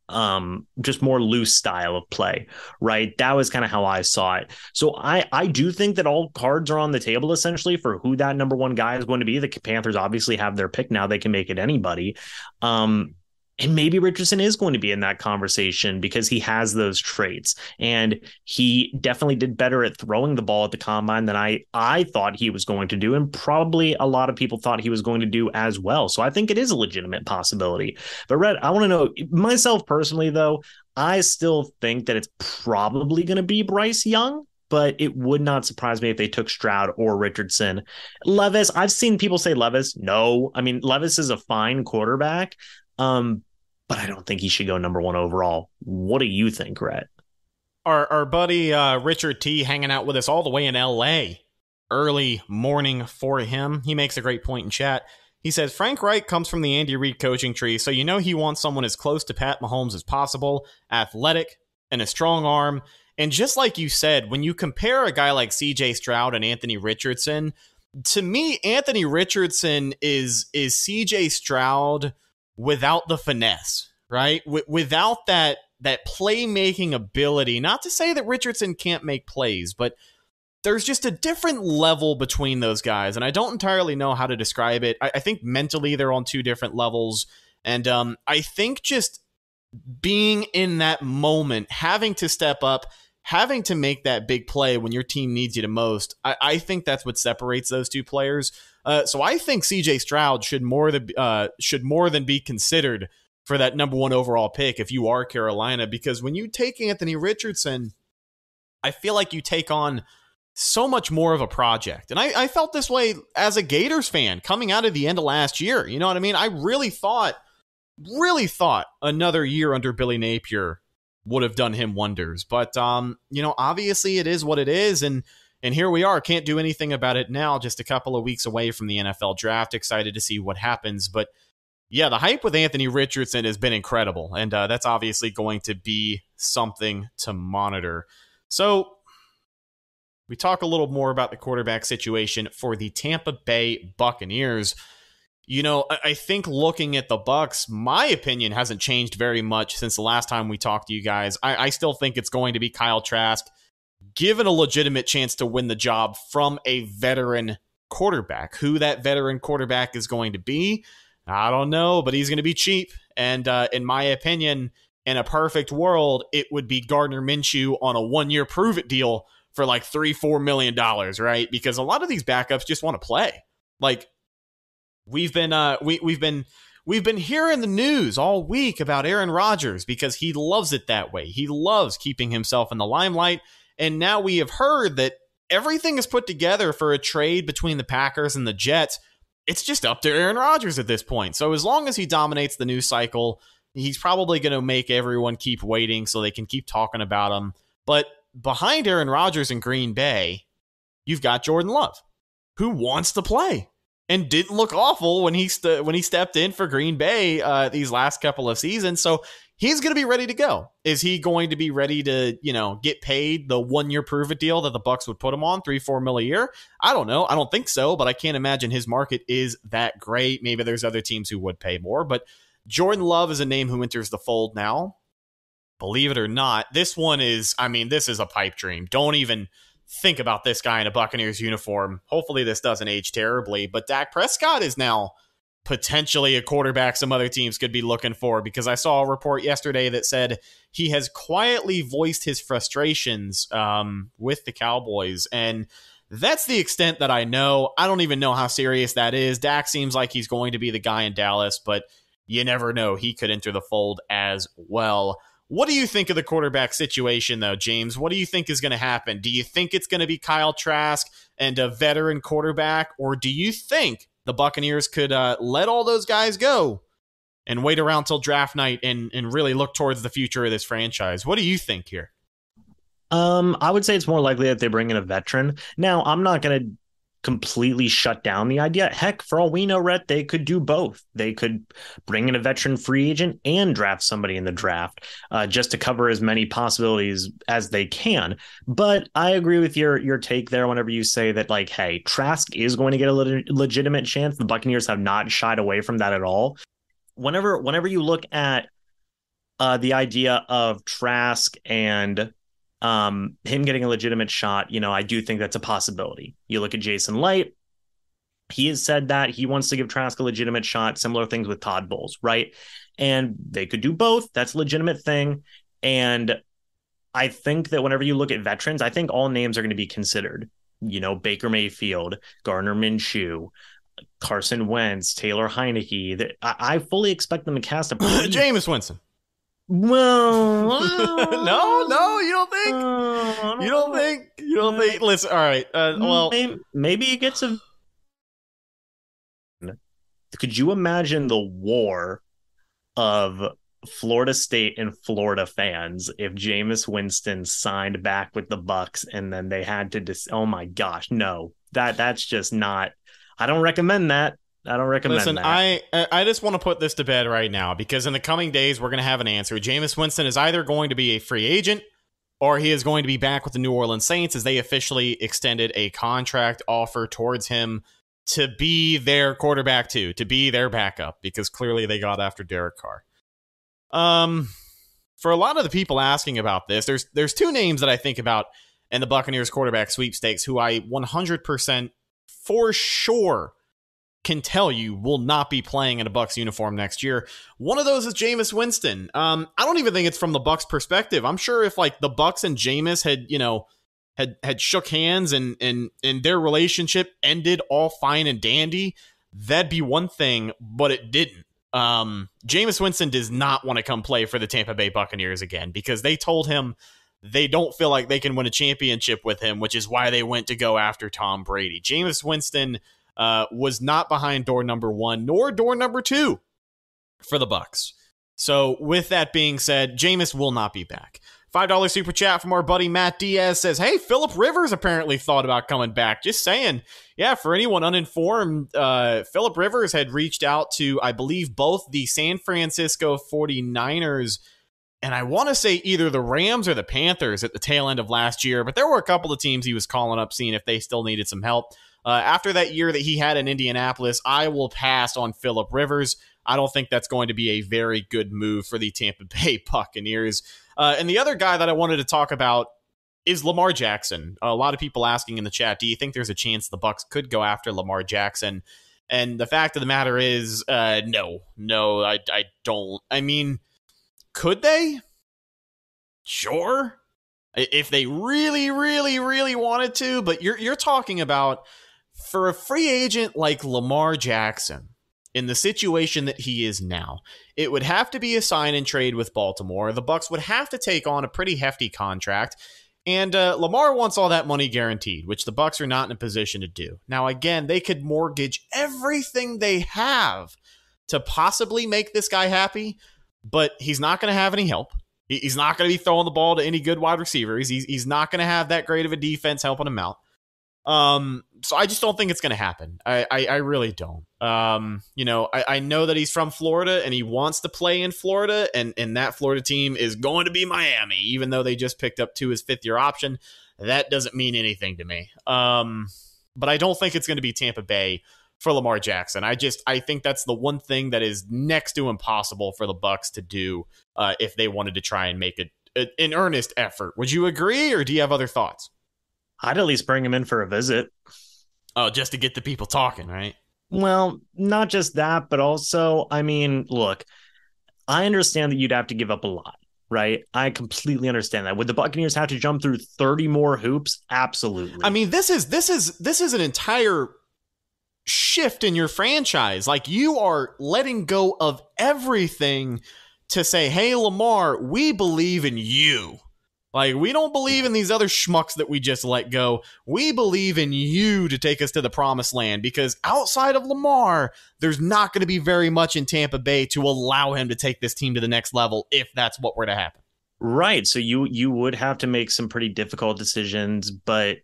um just more loose style of play right? That was kind of how i saw it. So i i do think that all cards are on the table essentially for who that number one guy is going to be. The panthers obviously have their pick now. They can make it anybody. Um and maybe Richardson is going to be in that conversation because he has those traits. And he definitely did better at throwing the ball at the combine than I I thought he was going to do. And probably a lot of people thought he was going to do as well. So I think it is a legitimate possibility. But Red, I want to know myself personally, though, I still think that it's probably going to be Bryce Young but it would not surprise me if they took Stroud or Richardson. Levis, I've seen people say Levis. No, I mean, Levis is a fine quarterback, um, but I don't think he should go number one overall. What do you think, Rhett? Our our buddy uh, Richard T hanging out with us all the way in L.A. Early morning for him. He makes a great point in chat. He says Frank Reich comes from the Andy Reid coaching tree, so you know he wants someone as close to Pat Mahomes as possible, athletic and a strong arm. And just like you said, when you compare a guy like CJ Stroud and Anthony Richardson, to me, Anthony Richardson is is CJ Stroud without the finesse, right? W- without that that playmaking ability. Not to say that Richardson can't make plays, but there's just a different level between those guys, and I don't entirely know how to describe it. I, I think mentally they're on two different levels, and um, I think just being in that moment, having to step up, having to make that big play when your team needs you the most, I, I think that's what separates those two players. Uh, so I think CJ Stroud should more than uh, should more than be considered for that number one overall pick if you are Carolina, because when you take Anthony Richardson, I feel like you take on so much more of a project. And I, I felt this way as a Gators fan coming out of the end of last year. You know what I mean? I really thought, really thought another year under Billy Napier would have done him wonders. But um, you know, obviously it is what it is, and and here we are. Can't do anything about it now. Just a couple of weeks away from the NFL draft. Excited to see what happens, but. Yeah, the hype with Anthony Richardson has been incredible, and uh, that's obviously going to be something to monitor. So, we talk a little more about the quarterback situation for the Tampa Bay Buccaneers. You know, I think looking at the Bucks, my opinion hasn't changed very much since the last time we talked to you guys. I, I still think it's going to be Kyle Trask, given a legitimate chance to win the job from a veteran quarterback. Who that veteran quarterback is going to be, I don't know, but he's going to be cheap. And uh, in my opinion, in a perfect world, it would be Gardner Minshew on a one-year prove-it deal for like three, four million dollars, right? Because a lot of these backups just want to play. Like we've been uh we we've been we've been hearing the news all week about Aaron Rodgers because he loves it that way. He loves keeping himself in the limelight. And now we have heard that everything is put together for a trade between the Packers and the Jets. It's just up to Aaron Rodgers at this point. So as long as he dominates the news cycle, he's probably going to make everyone keep waiting so they can keep talking about him. But behind Aaron Rodgers in Green Bay, you've got Jordan Love, who wants to play and didn't look awful when he st- when he stepped in for Green Bay uh, these last couple of seasons. So he's going to be ready to go. Is he going to be ready to you know get paid the one year prove it deal that the Bucks would put him on three four mil a year? I don't know. I don't think so, but I can't imagine his market is that great. Maybe there's other teams who would pay more, but Jordan Love is a name who enters the fold now. Believe it or not, this one is. I mean, this is a pipe dream. Don't even think about this guy in a Buccaneers uniform. Hopefully, this doesn't age terribly. But Dak Prescott is now potentially a quarterback some other teams could be looking for because I saw a report yesterday that said he has quietly voiced his frustrations um, with the Cowboys. And that's the extent that I know. I don't even know how serious that is. Dak seems like he's going to be the guy in Dallas, but you never know. He could enter the fold as well. What do you think of the quarterback situation, though, James? What do you think is going to happen? Do you think it's going to be Kyle Trask and a veteran quarterback, or do you think the Buccaneers could uh, let all those guys go and wait around till draft night and, and really look towards the future of this franchise? What do you think here? Um, I would say it's more likely that they bring in a veteran. Now, I'm not going to completely shut down the idea. Heck, for all we know, Rhett, they could do both. They could bring in a veteran free agent and draft somebody in the draft uh, just to cover as many possibilities as they can. But I agree with your your take there. Whenever you say that, like, hey, Trask is going to get a le- legitimate chance, the Buccaneers have not shied away from that at all. Whenever whenever you look at uh, the idea of Trask and um, him getting a legitimate shot, you know, I do think that's a possibility. You look at Jason Licht, he has said that he wants to give Trask a legitimate shot, similar things with Todd Bowles, right? And they could do both. That's a legitimate thing. And I think that whenever you look at veterans, I think all names are going to be considered. You know, Baker Mayfield, Gardner Minshew, Carson Wentz, Taylor I, I fully expect them to cast a <clears throat> pretty, Jameis Winston. Well, <laughs> no, no, you don't think? uh, You don't think? You don't think? Listen, all right. Uh, well, maybe, maybe it gets a. Could you imagine the war of Florida State and Florida fans if Jameis Winston signed back with the Bucks and then they had to dis- oh my gosh, no. That that's just not I don't recommend that. I don't recommend Listen, that. I I just want to put this to bed right now because in the coming days we're going to have an answer. Jameis Winston is either going to be a free agent or he is going to be back with the New Orleans Saints as they officially extended a contract offer towards him to be their quarterback too, to be their backup because clearly they got after Derek Carr. Um for a lot of the people asking about this, there's there's two names that I think about in the Buccaneers quarterback sweepstakes who I 100% for sure can tell you will not be playing in a Bucks uniform next year. One of those is Jameis Winston. Um, I don't even think it's from the Bucks perspective. I'm sure if like the Bucks and Jameis had, you know, had had shook hands and and and their relationship ended all fine and dandy, that'd be one thing, but it didn't. Um, Jameis Winston does not want to come play for the Tampa Bay Buccaneers again because they told him they don't feel like they can win a championship with him, which is why they went to go after Tom Brady. Jameis Winston uh, was not behind door number one nor door number two for the Bucks. So, with that being said, Jameis will not be back. $5 super chat from our buddy Matt Diaz says, Hey, Philip Rivers apparently thought about coming back. Just saying. Yeah, for anyone uninformed, uh, Philip Rivers had reached out to, I believe, both the San Francisco 49ers and I want to say either the Rams or the Panthers at the tail end of last year, but there were a couple of teams he was calling up, seeing if they still needed some help. Uh, after that year that he had in Indianapolis, I will pass on Philip Rivers. I don't think that's going to be a very good move for the Tampa <laughs> Bay Buccaneers. Uh, and the other guy that I wanted to talk about is Lamar Jackson. A lot of people asking in the chat, do you think there's a chance the Bucks could go after Lamar Jackson? And the fact of the matter is, uh, no, no, I, I don't. I mean, could they? Sure. If they really, really, really wanted to, but you're you're talking about for a free agent like Lamar Jackson in the situation that he is now, it would have to be a sign and trade with Baltimore. The Bucks would have to take on a pretty hefty contract. And uh, Lamar wants all that money guaranteed, which the Bucks are not in a position to do. Now, again, they could mortgage everything they have to possibly make this guy happy, but he's not going to have any help. He's not going to be throwing the ball to any good wide receivers. He's, he's not going to have that great of a defense helping him out. Um, so I just don't think it's going to happen. I, I, I, really don't. Um, you know, I, I know that he's from Florida and he wants to play in Florida, and and that Florida team is going to be Miami, even though they just picked up to his fifth year option. That doesn't mean anything to me. Um, but I don't think it's going to be Tampa Bay for Lamar Jackson. I just I think that's the one thing that is next to impossible for the Bucks to do uh, if they wanted to try and make it an earnest effort. Would you agree, or do you have other thoughts? I'd at least bring him in for a visit. Oh, just to get the people talking, right? Well, not just that, but also, I mean, look, I understand that you'd have to give up a lot, right? I completely understand that. Would the Buccaneers have to jump through 30 more hoops? Absolutely. I mean, this is this is this is an entire shift in your franchise. Like you are letting go of everything to say, "Hey Lamar, we believe in you." Like, we don't believe in these other schmucks that we just let go. We believe in you to take us to the promised land because outside of Lamar, there's not going to be very much in Tampa Bay to allow him to take this team to the next level if that's what were to happen. Right. So you you would have to make some pretty difficult decisions, but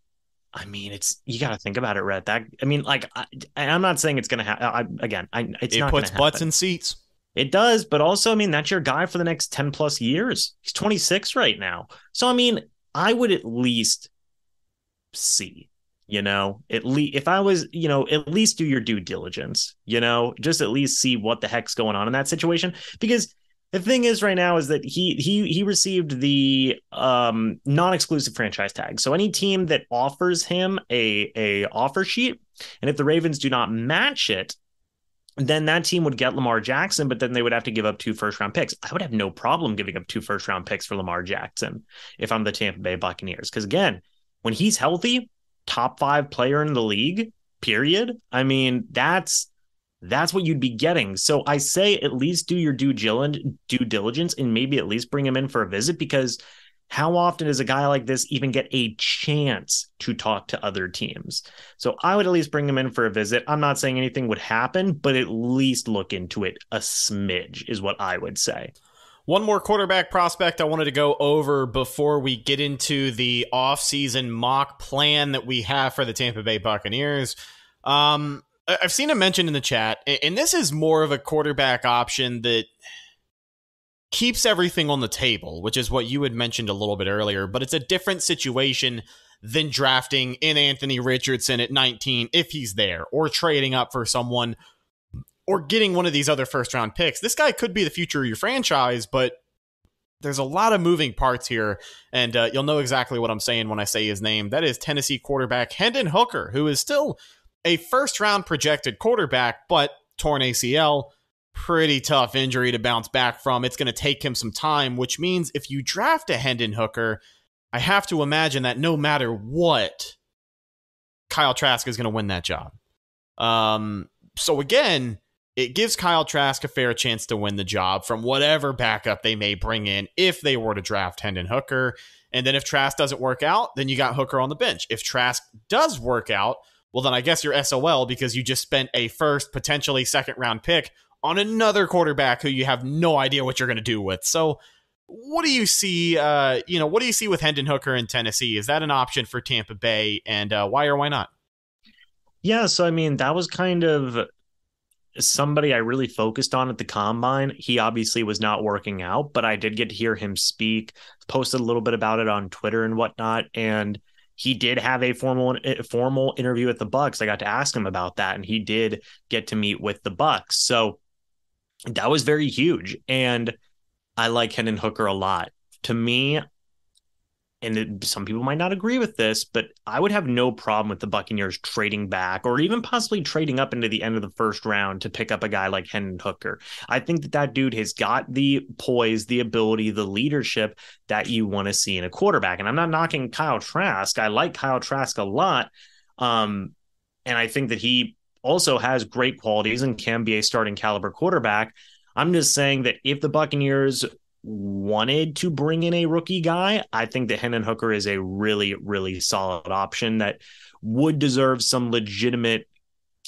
I mean, it's you got to think about it, Rhett. That I mean, like I, am not saying it's going to happen. Again, I, it's it puts butts in seats. It does, but also, I mean, that's your guy for the next 10 plus years. He's 26 right now. So, I mean, I would at least see, you know, at least if I was, you know, at least do your due diligence, you know, just at least see what the heck's going on in that situation. Because the thing is right now is that he he he received the um non-exclusive franchise tag. So any team that offers him a a offer sheet, and if the Ravens do not match it, then that team would get Lamar Jackson, but then they would have to give up two first round picks. I would have no problem giving up two first round picks for Lamar Jackson if I'm the Tampa Bay Buccaneers. Because again, when he's healthy, top five player in the league, period. I mean, that's that's what you'd be getting. So I say at least do your due diligence and maybe at least bring him in for a visit because how often does a guy like this even get a chance to talk to other teams? So I would at least bring him in for a visit. I'm not saying anything would happen, but at least look into it a smidge, is what I would say. One more quarterback prospect I wanted to go over before we get into the offseason mock plan that we have for the Tampa Bay Buccaneers. Um, I've seen a mentioned in the chat, and this is more of a quarterback option that keeps everything on the table, which is what you had mentioned a little bit earlier, but it's a different situation than drafting in Anthony Richardson at 19 if he's there, or trading up for someone, or getting one of these other first round picks. This guy could be the future of your franchise, but there's a lot of moving parts here, and uh, you'll know exactly what I'm saying when I say his name. That is Tennessee quarterback Hendon Hooker, who is still a first round projected quarterback, but torn ACL, pretty tough injury to bounce back from. It's going to take him some time, which means if you draft a Hendon Hooker, I have to imagine that no matter what, Kyle Trask is going to win that job. Um, so again, it gives Kyle Trask a fair chance to win the job from whatever backup they may bring in if they were to draft Hendon Hooker. And then if Trask doesn't work out, then you got Hooker on the bench. If Trask does work out, well, then I guess you're SOL because you just spent a first, potentially second round pick on another quarterback who you have no idea what you're going to do with. So, what do you see? Uh, you know, what do you see with Hendon Hooker in Tennessee? Is that an option for Tampa Bay, and uh, why or why not? Yeah, so I mean, that was kind of somebody I really focused on at the combine. He obviously was not working out, but I did get to hear him speak, posted a little bit about it on Twitter and whatnot, and he did have a formal a formal interview with the Bucks. I got to ask him about that, and he did get to meet with the Bucks. So that was very huge, and I like Hendon Hooker a lot. To me, and it, some people might not agree with this, but I would have no problem with the Buccaneers trading back or even possibly trading up into the end of the first round to pick up a guy like Hendon Hooker. I think that that dude has got the poise, the ability, the leadership that you want to see in a quarterback. And I'm not knocking Kyle Trask. I like Kyle Trask a lot. Um, and I think that he also has great qualities and can be a starting caliber quarterback. I'm just saying that if the Buccaneers wanted to bring in a rookie guy, I think that Hendon Hooker is a really, really solid option that would deserve some legitimate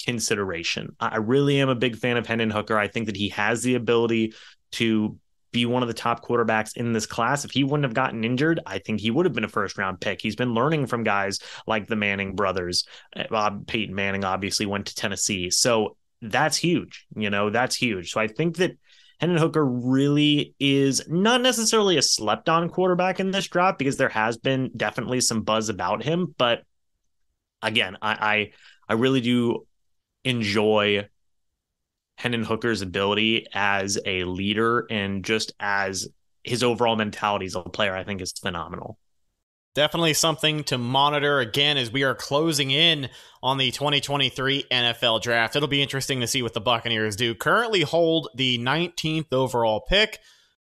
consideration. I really am a big fan of Hendon Hooker. I think that he has the ability to be one of the top quarterbacks in this class. If he wouldn't have gotten injured, I think he would have been a first round pick. He's been learning from guys like the Manning brothers. Bob uh, Peyton Manning obviously went to Tennessee. So that's huge. You know, that's huge. So I think that Hendon Hooker really is not necessarily a slept on quarterback in this draft because there has been definitely some buzz about him. But again, I I, I really do enjoy Hendon Hooker's ability as a leader and just as his overall mentality as a player, I think is phenomenal. Definitely something to monitor again as we are closing in on the 2023 NFL draft. It'll be interesting to see what the Buccaneers do. Currently hold the 19th overall pick,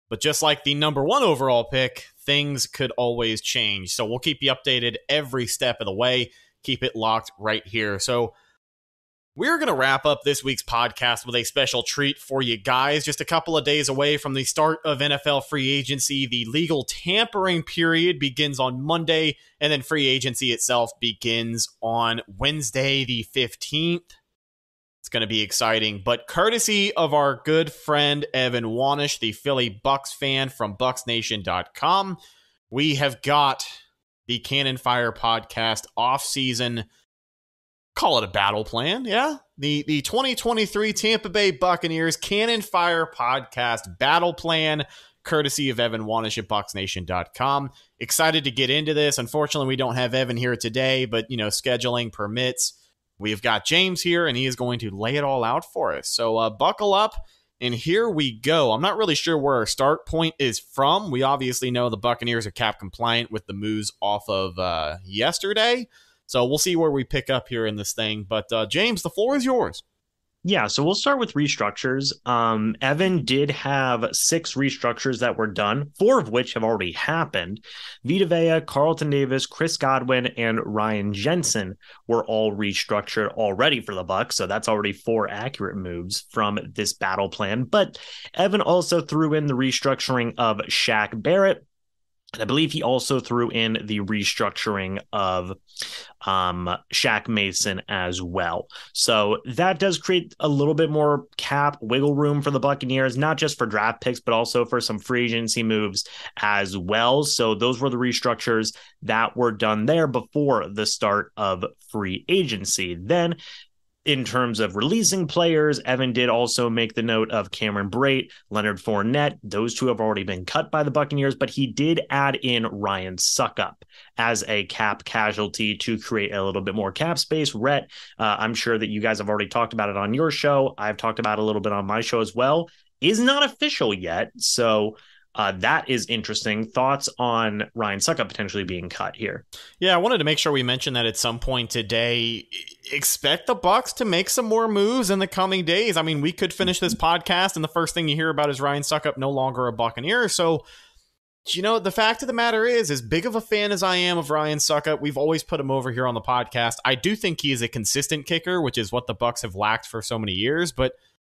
but just like the number one overall pick, things could always change. So we'll keep you updated every step of the way. Keep it locked right here. So we're going to wrap up this week's podcast with a special treat for you guys. Just a couple of days away from the start of NFL free agency, the legal tampering period begins on Monday, and then free agency itself begins on Wednesday, the 15th. It's going to be exciting, but courtesy of our good friend Evan Wanish, the Philly Bucks fan from BucsNation.com, we have got the Cannon Fire podcast off season call it a battle plan. Yeah. The the 2023 Tampa Bay Buccaneers Cannon Fire podcast battle plan, courtesy of Evan Wanish at BucsNation.com. Excited to get into this. Unfortunately, we don't have Evan here today, but you know, scheduling permits. We've got James here, and he is going to lay it all out for us. So uh, buckle up, and here we go. I'm not really sure where our start point is from. We obviously know the Buccaneers are cap compliant with the moves off of uh, yesterday. So we'll see where we pick up here in this thing. But uh, James, the floor is yours. Yeah, so we'll start with restructures. Um, Evan did have six restructures that were done, four of which have already happened. Vita Vea, Carlton Davis, Chris Godwin, and Ryan Jensen were all restructured already for the Bucs. So that's already four accurate moves from this battle plan. But Evan also threw in the restructuring of Shaq Barrett, and I believe he also threw in the restructuring of um, Shaq Mason as well. So that does create a little bit more cap wiggle room for the Buccaneers, not just for draft picks, but also for some free agency moves as well. So those were the restructures that were done there before the start of free agency. Then in terms of releasing players, Evan did also make the note of Cameron Brate, Leonard Fournette. Those two have already been cut by the Buccaneers, but he did add in Ryan Succop as a cap casualty to create a little bit more cap space. Rhett, uh, I'm sure that you guys have already talked about it on your show. I've talked about a little bit on my show as well. Is not official yet. So Uh, that is interesting. Thoughts on Ryan Succop potentially being cut here? Yeah, I wanted to make sure we mentioned that at some point today. Expect the Bucks to make some more moves in the coming days. I mean, we could finish this podcast, and the first thing you hear about is Ryan Succop no longer a Buccaneer. So, you know, the fact of the matter is, as big of a fan as I am of Ryan Succop, we've always put him over here on the podcast. I do think he is a consistent kicker, which is what the Bucks have lacked for so many years, but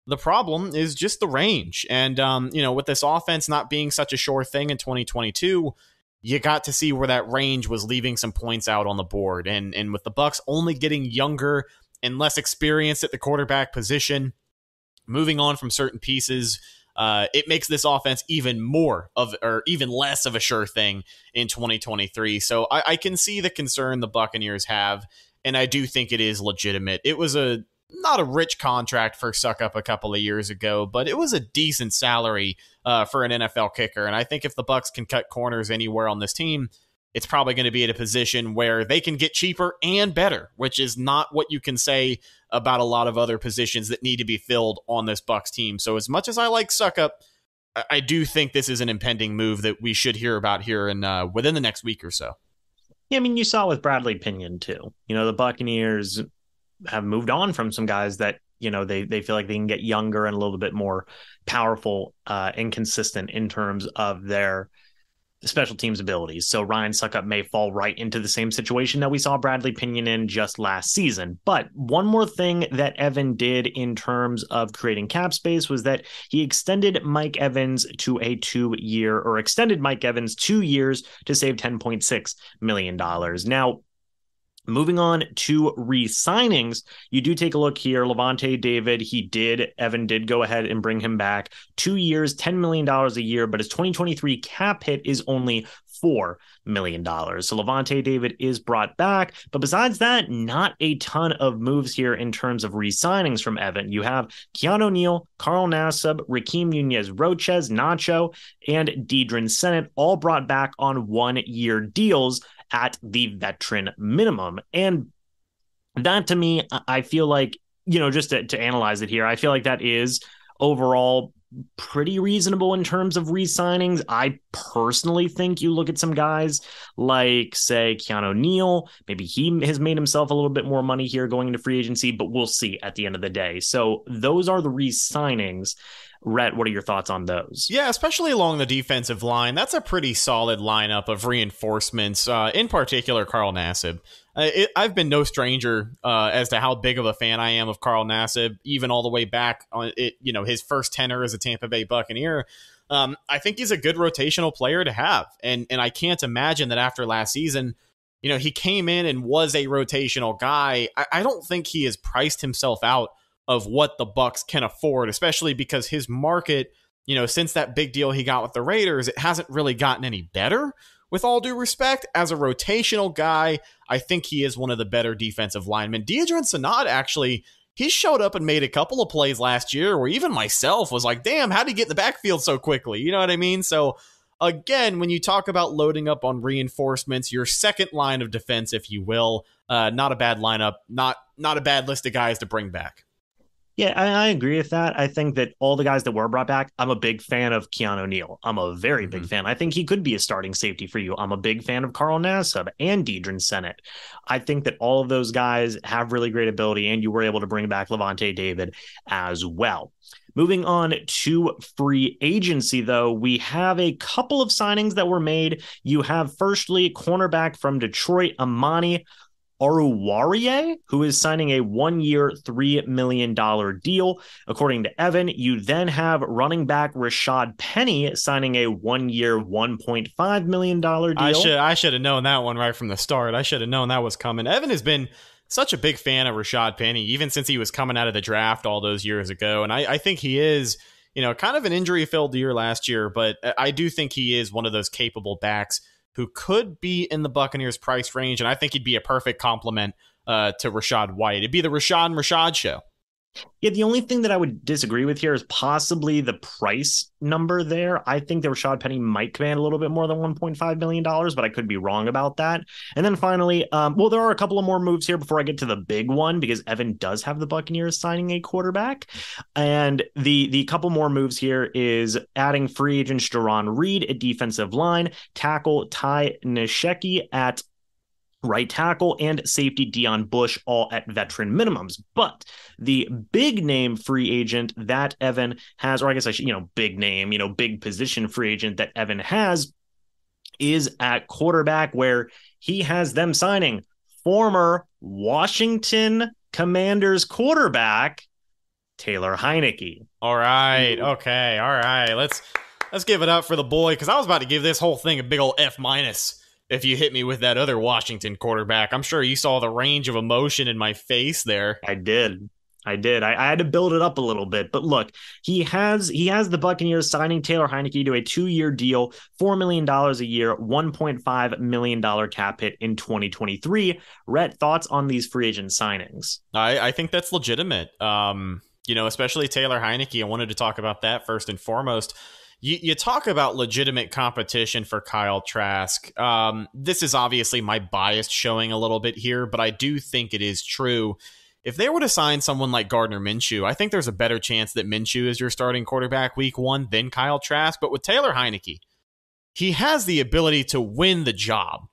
the problem is just the range. And, um, you know, with this offense not being such a sure thing in 2022, you got to see where that range was leaving some points out on the board. And, and with the Bucks only getting younger and less experienced at the quarterback position, moving on from certain pieces, uh, it makes this offense even more of or even less of a sure thing in 2023. So I, I can see the concern the Buccaneers have, and I do think it is legitimate. It was a not a rich contract for Succop a couple of years ago, but it was a decent salary uh, for an NFL kicker. And I think if the Bucks can cut corners anywhere on this team, it's probably going to be at a position where they can get cheaper and better, which is not what you can say about a lot of other positions that need to be filled on this Bucks team. So as much as I like Succop, I do think this is an impending move that we should hear about here in uh, within the next week or so. Yeah, I mean, you saw with Bradley Pinion too. You know, the Buccaneers have moved on from some guys that you know they they feel like they can get younger and a little bit more powerful uh, and consistent in terms of their special teams abilities. So Ryan Succop may fall right into the same situation that we saw Bradley Pinion in just last season. But one more thing that Evan did in terms of creating cap space was that he extended Mike Evans to a two year or extended Mike Evans two years to save $10.6 million. Now, Moving on to re signings, you do take a look here. Lavonte David, he did, Evan did go ahead and bring him back. Two years, $10 million a year, but his 2023 cap hit is only $4 million. So Lavonte David is brought back. But besides that, not a ton of moves here in terms of re signings from Evan. You have Keanu Neal, Carl Nassib, Rakeem Nunez Roches, Nacho, and Deadrin Senat all brought back on one year deals at the veteran minimum. And that to me, I feel like, you know, just to, to analyze it here, I feel like that is overall pretty reasonable in terms of re-signings. I personally think you look at some guys like, say, Keanu Neal. Maybe he has made himself a little bit more money here going into free agency, but we'll see at the end of the day. So those are the re-signings. Rhett, what are your thoughts on those? Yeah, especially along the defensive line. That's a pretty solid lineup of reinforcements, uh, in particular, Carl Nassib. Uh, it, I've been no stranger uh, as to how big of a fan I am of Carl Nassib, even all the way back on it. You know, his first tenor as a Tampa Bay Buccaneer. Um, I think he's a good rotational player to have, and and I can't imagine that after last season, you know, he came in and was a rotational guy. I, I don't think he has priced himself out of what the Bucks can afford, especially because his market, you know, since that big deal he got with the Raiders, it hasn't really gotten any better. With all due respect, as a rotational guy, I think he is one of the better defensive linemen. Deadrin Senat actually he showed up and made a couple of plays last year where even myself was like, damn, how did he get in the backfield so quickly? You know what I mean? So again, when you talk about loading up on reinforcements, your second line of defense, if you will, uh, not a bad lineup, not not a bad list of guys to bring back. Yeah, I, I, agree with that. I think that all the guys that were brought back, I'm a big fan of Keanu Neal. I'm a very big mm-hmm. fan. I think he could be a starting safety for you. I'm a big fan of Carl Nassib and Deadrin Senat. I think that all of those guys have really great ability, and you were able to bring back Lavonte David as well. Moving on to free agency, though, we have a couple of signings that were made. You have firstly cornerback from Detroit, Amani Oruwariye, who is signing a one year, $3 million deal. According to Evan, you then have running back Rashad Penny signing a one year, $1.5 million deal. I should, I should have known that one right from the start. I should have known that was coming. Evan has been such a big fan of Rashad Penny, even since he was coming out of the draft all those years ago. And I, I think he is, you know, kind of an injury filled year last year, but I do think he is one of those capable backs who could be in the Buccaneers price range, and I think he'd be a perfect complement uh, to Rachaad White. It'd be the Rashad and Rashad show. Yeah, the only thing that I would disagree with here is possibly the price number there. I think that Rashad Penny might command a little bit more than $1.5 million, but I could be wrong about that. And then finally, um, well, there are a couple of more moves here before I get to the big one because Evan does have the Buccaneers signing a quarterback. And the the couple more moves here is adding free agent Jarran Reed at defensive line, tackle Ty Nsekhe at right tackle and safety Deon Bush, all at veteran minimums. But the big name free agent that Evan has, or I guess I should, you know, big name, you know, big position free agent that Evan has is at quarterback, where he has them signing former Washington Commanders quarterback Taylor Heinicke. All right, okay, all right. Let's let's give it up for the boy because I was about to give this whole thing a big old F minus if you hit me with that other Washington quarterback. I'm sure you saw the range of emotion in my face there. I did. I did. I, I, had to build it up a little bit, but look, he has he has the Buccaneers signing Taylor Heinicke to a two year deal, four million dollars a year, one point five million dollar cap hit in 2023. Rhett, thoughts on these free agent signings? I, I think that's legitimate. Um, you know, especially Taylor Heinicke. I wanted to talk about that first and foremost you, you talk about legitimate competition for Kyle Trask. Um, this is obviously my bias showing a little bit here, but I do think it is true. If they were to sign someone like Gardner Minshew, I think there's a better chance that Minshew is your starting quarterback week one than Kyle Trask. But with Taylor Heinicke, he has the ability to win the job.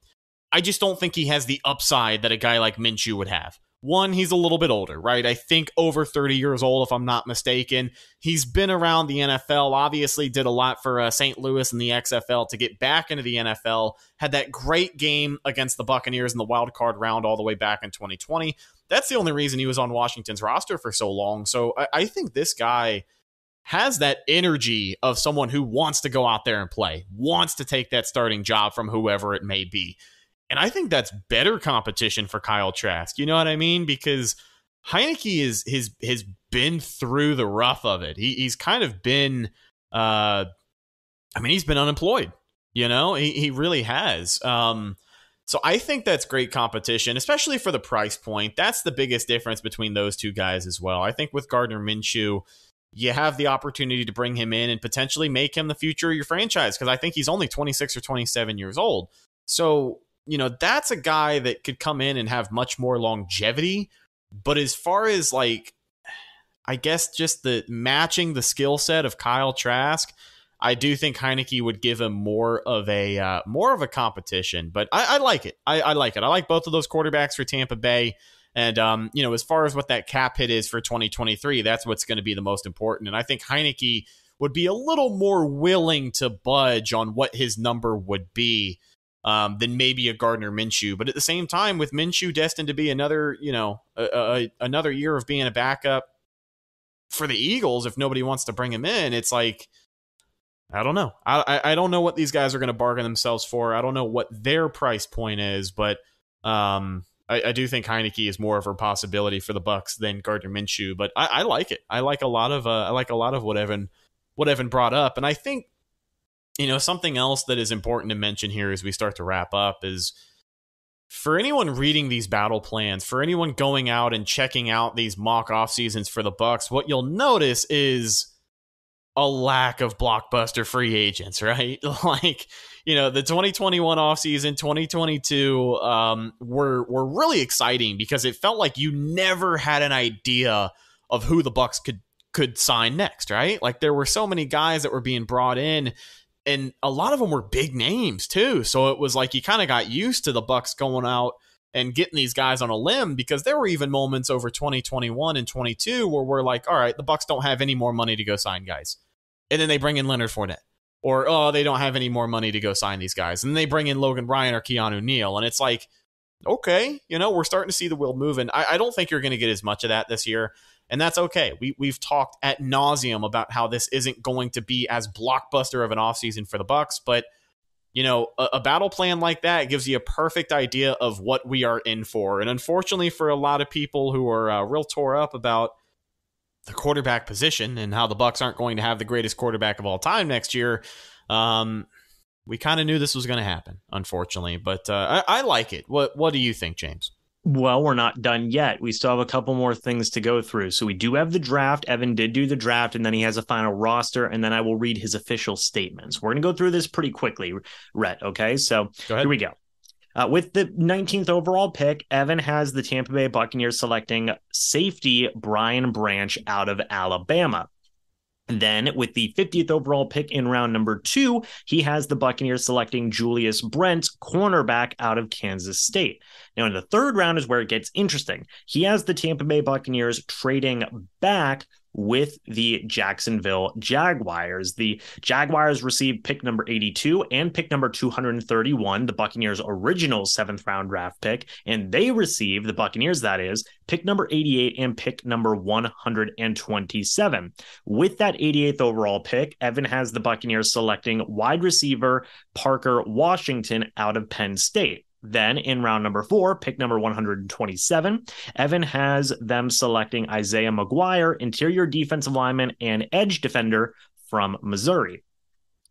I just don't think he has the upside that a guy like Minshew would have. One, he's a little bit older, right? I think over 30 years old, if I'm not mistaken. He's been around the NFL, obviously, did a lot for uh, St. Louis and the XFL to get back into the NFL. Had that great game against the Buccaneers in the wild card round all the way back in 2020. That's the only reason he was on Washington's roster for so long. So I, I think this guy has that energy of someone who wants to go out there and play, wants to take that starting job from whoever it may be. And I think that's better competition for Kyle Trask. You know what I mean? Because Heinicke is has has been through the rough of it. He, he's kind of been, uh, I mean, he's been unemployed. You know, he he really has. Um, so I think that's great competition, especially for the price point. That's the biggest difference between those two guys as well. I think with Gardner Minshew, you have the opportunity to bring him in and potentially make him the future of your franchise because I think he's only 26 or 27 years old. So you know, that's a guy that could come in and have much more longevity. But as far as like, I guess just the matching the skill set of Kyle Trask, I do think Heinicke would give him more of a uh, more of a competition. But I, I like it. I, I, like it. I like both of those quarterbacks for Tampa Bay. And um, you know, as far as what that cap hit is for 2023, that's what's going to be the most important. And I think Heinicke would be a little more willing to budge on what his number would be um, than maybe a Gardner Minshew. But at the same time, with Minshew destined to be another, you know, a, a, another year of being a backup for the Eagles, if nobody wants to bring him in, it's like I don't know. I I don't know what these guys are going to bargain themselves for. I don't know what their price point is, but um, I, I, do think Heinicke is more of a possibility for the Bucks than Gardner Minshew. But I, I like it. I like a lot of uh, I like a lot of what Evan what Evan brought up, and I think you know, something else that is important to mention here as we start to wrap up is for anyone reading these battle plans, for anyone going out and checking out these mock off seasons for the Bucks, what you'll notice is a lack of blockbuster free agents, <laughs> right? <laughs> like, you know, the 2021 offseason, 2022 um, were were really exciting because it felt like you never had an idea of who the Bucks could could sign next, right? Like there were so many guys that were being brought in and a lot of them were big names too. So it was like you kind of got used to the Bucks going out and getting these guys on a limb because there were even moments over 2021 and 22 where we're like, all right, the Bucks don't have any more money to go sign guys, and then they bring in Leonard Fournette, or oh, they don't have any more money to go sign these guys, and they bring in Logan Ryan or Keanu Neal, and it's like, okay, you know, we're starting to see the wheel moving. I, I don't think you're going to get as much of that this year and that's okay. We we've talked at nauseum about how this isn't going to be as blockbuster of an offseason for the Bucks, but you know, a, a, battle plan like that gives you a perfect idea of what we are in for. And unfortunately, for a lot of people who are uh, real tore up about the quarterback position and how the Bucks aren't going to have the greatest quarterback of all time next year, um, we kind of knew this was going to happen, unfortunately. But uh, I, I like it. What What do you think, James? Well, we're not done yet. We still have a couple more things to go through. So we do have the draft. Evan did do the draft, and then he has a final roster, and then I will read his official statements. We're going to go through this pretty quickly, Rhett. Okay, so here we go. Uh, with the 19th overall pick, Evan has the Tampa Bay Buccaneers selecting safety Brian Branch out of Alabama. Then, with the 50th overall pick in round number two, he has the Buccaneers selecting Julius Brents, cornerback out of Kansas State. Now, in the third round is where it gets interesting. He has the Tampa Bay Buccaneers trading back with the Jacksonville Jaguars. The Jaguars received pick number 82 and pick number 231, the Buccaneers' original seventh round draft pick, and they received, the Buccaneers that is, pick number 88 and pick number 127. With that 88th overall pick, Evan has the Buccaneers selecting wide receiver Parker Washington out of Penn State. Then in round number four, pick number 127, Evan has them selecting Isaiah McGuire, interior defensive lineman and edge defender from Missouri.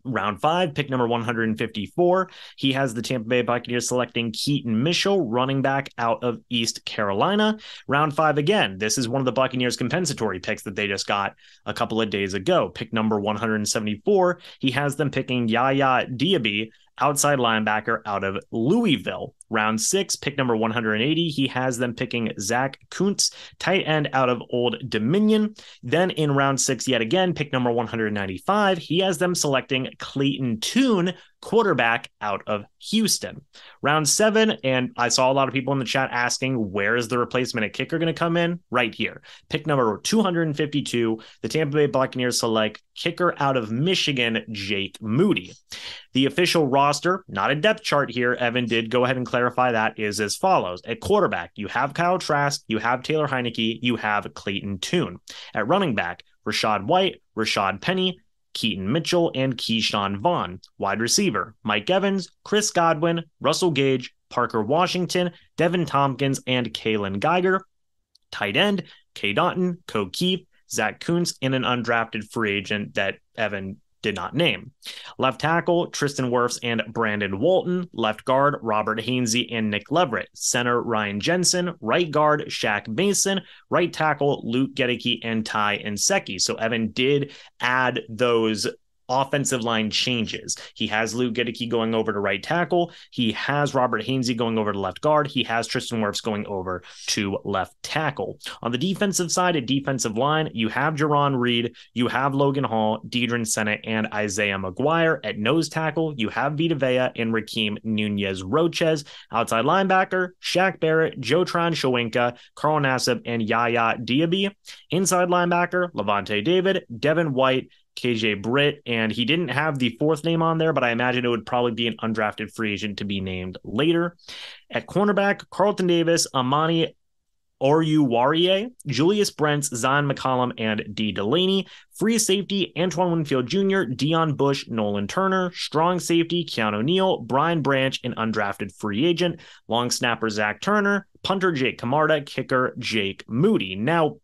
Round five, pick number 154. He has the Tampa Bay Buccaneers selecting Keaton Mitchell, running back out of East Carolina. Round five again. This is one of the Buccaneers compensatory picks that they just got a couple of days ago. Pick number 174. He has them picking Yaya Diaby outside linebacker out of Louisville. Round six, pick number 180, he has them picking Zach Kuntz, tight end out of Old Dominion. Then in round six, yet again, pick number 195, he has them selecting Clayton Tune, quarterback out of Houston. Round seven, and I saw a lot of people in the chat asking, where is the replacement at kicker going to come in? Right here. Pick number 252, the Tampa Bay Buccaneers select kicker out of Michigan, Jake Moody. The official roster, not a depth chart here, Evan did go ahead and that, is as follows. At quarterback, you have Kyle Trask, you have Taylor Heinicke, you have Clayton Tune. At running back, Rachaad White, Rashaad Penny, Keaton Mitchell, and Ke'Shawn Vaughn. Wide receiver, Mike Evans, Chris Godwin, Russell Gage, Parker Washington, Deven Thompkins, and Kaylon Geiger. Tight end, Cade Otton, Ko Kieft, Zach Kuntz, and an undrafted free agent that Evan did not name. Left tackle, Tristan Wirfs and Brandon Walton. Left guard, Robert Hainsey and Nick Leverett. Center, Ryan Jensen. Right guard, Shaq Mason. Right tackle, Luke Goedeke and Ty Nsekhe. So Evan did add those offensive line changes. He has Luke Goedeke going over to right tackle. He has Robert Hainsey going over to left guard. He has Tristan Wirfs going over to left tackle. On the defensive side, a defensive line, you have Jarran Reed, you have Logan Hall, Deadrin Senat, and Isaiah McGuire. At nose tackle, you have Vita Vea and Rakeem Nunez Roches. Outside linebacker, Shaq Barrett, Joe Tryon-Shoyinka, Carl Nassib, and Yaya Diaby. Inside linebacker, Lavonte David, Devin White, KJ Britt, and he didn't have the fourth name on there, but I imagine it would probably be an undrafted free agent to be named later. At cornerback, Carlton Davis, Amani Oruwariye, Julius Brents, Zyon McCollum, and Dee Delaney. Free safety, Antoine Winfield Jr., Dion Bush, Nolan Turner. Strong safety, Keanu Neal, Brian Branch, an undrafted free agent. Long snapper, Zach Triner. Punter, Jake Camarda. Kicker, Jake Moody. Now,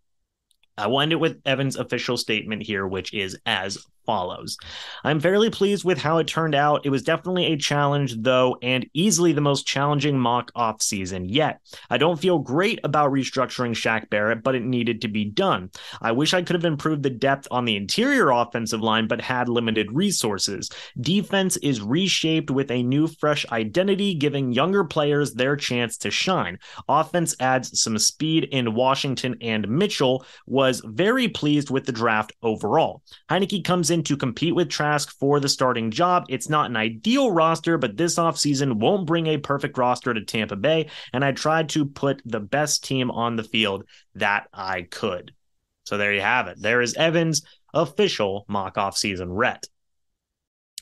I will end it with Evan's official statement here, which is as follows. I'm fairly pleased with how it turned out. It was definitely a challenge, though, and easily the most challenging mock off season yet. I don't feel great about restructuring Shaq Barrett, but it needed to be done. I wish I could have improved the depth on the interior offensive line, but had limited resources. Defense is reshaped with a new, fresh identity, giving younger players their chance to shine. Offense adds some speed in Washington and Mitchell. Was very pleased with the draft overall. Heinicke comes in to compete with Trask for the starting job. It's not an ideal roster, but this offseason won't bring a perfect roster to Tampa Bay, and I tried to put the best team on the field that I could. So there you have it. There is Evan's official mock off season Rhett.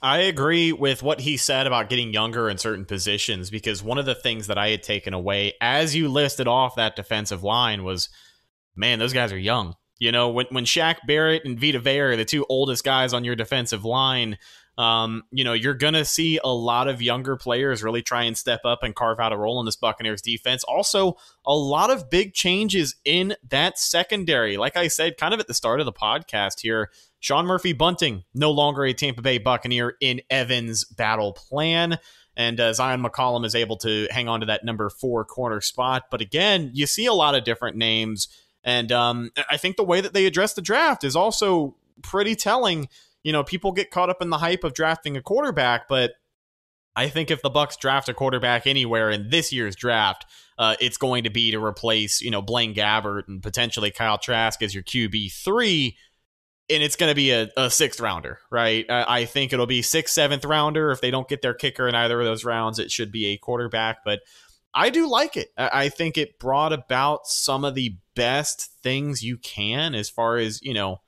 I agree with what he said about getting younger in certain positions because one of the things that I had taken away as you listed off that defensive line was man, those guys are young. You know, when when Shaq Barrett and Vita Vea are the two oldest guys on your defensive line, um, you know, you're gonna see a lot of younger players really try and step up and carve out a role in this Buccaneers defense. Also, a lot of big changes in that secondary. Like I said, kind of at the start of the podcast here, Sean Murphy Bunting no longer a Tampa Bay Buccaneer in Evan's battle plan. and uh, Zyon McCollum is able to hang on to that number four corner spot. But again, you see a lot of different names, and um, I think the way that they address the draft is also pretty telling. You know, people get caught up in the hype of drafting a quarterback, but I think if the Bucks draft a quarterback anywhere in this year's draft, uh, it's going to be to replace you know Blaine Gabbert and potentially Kyle Trask as your QB three, and it's going to be a, a, sixth rounder, right? I, I think it'll be sixth, seventh rounder. If they don't get their kicker in either of those rounds, it should be a quarterback. But I do like it. I, think it brought about some of the best things you can as far as you know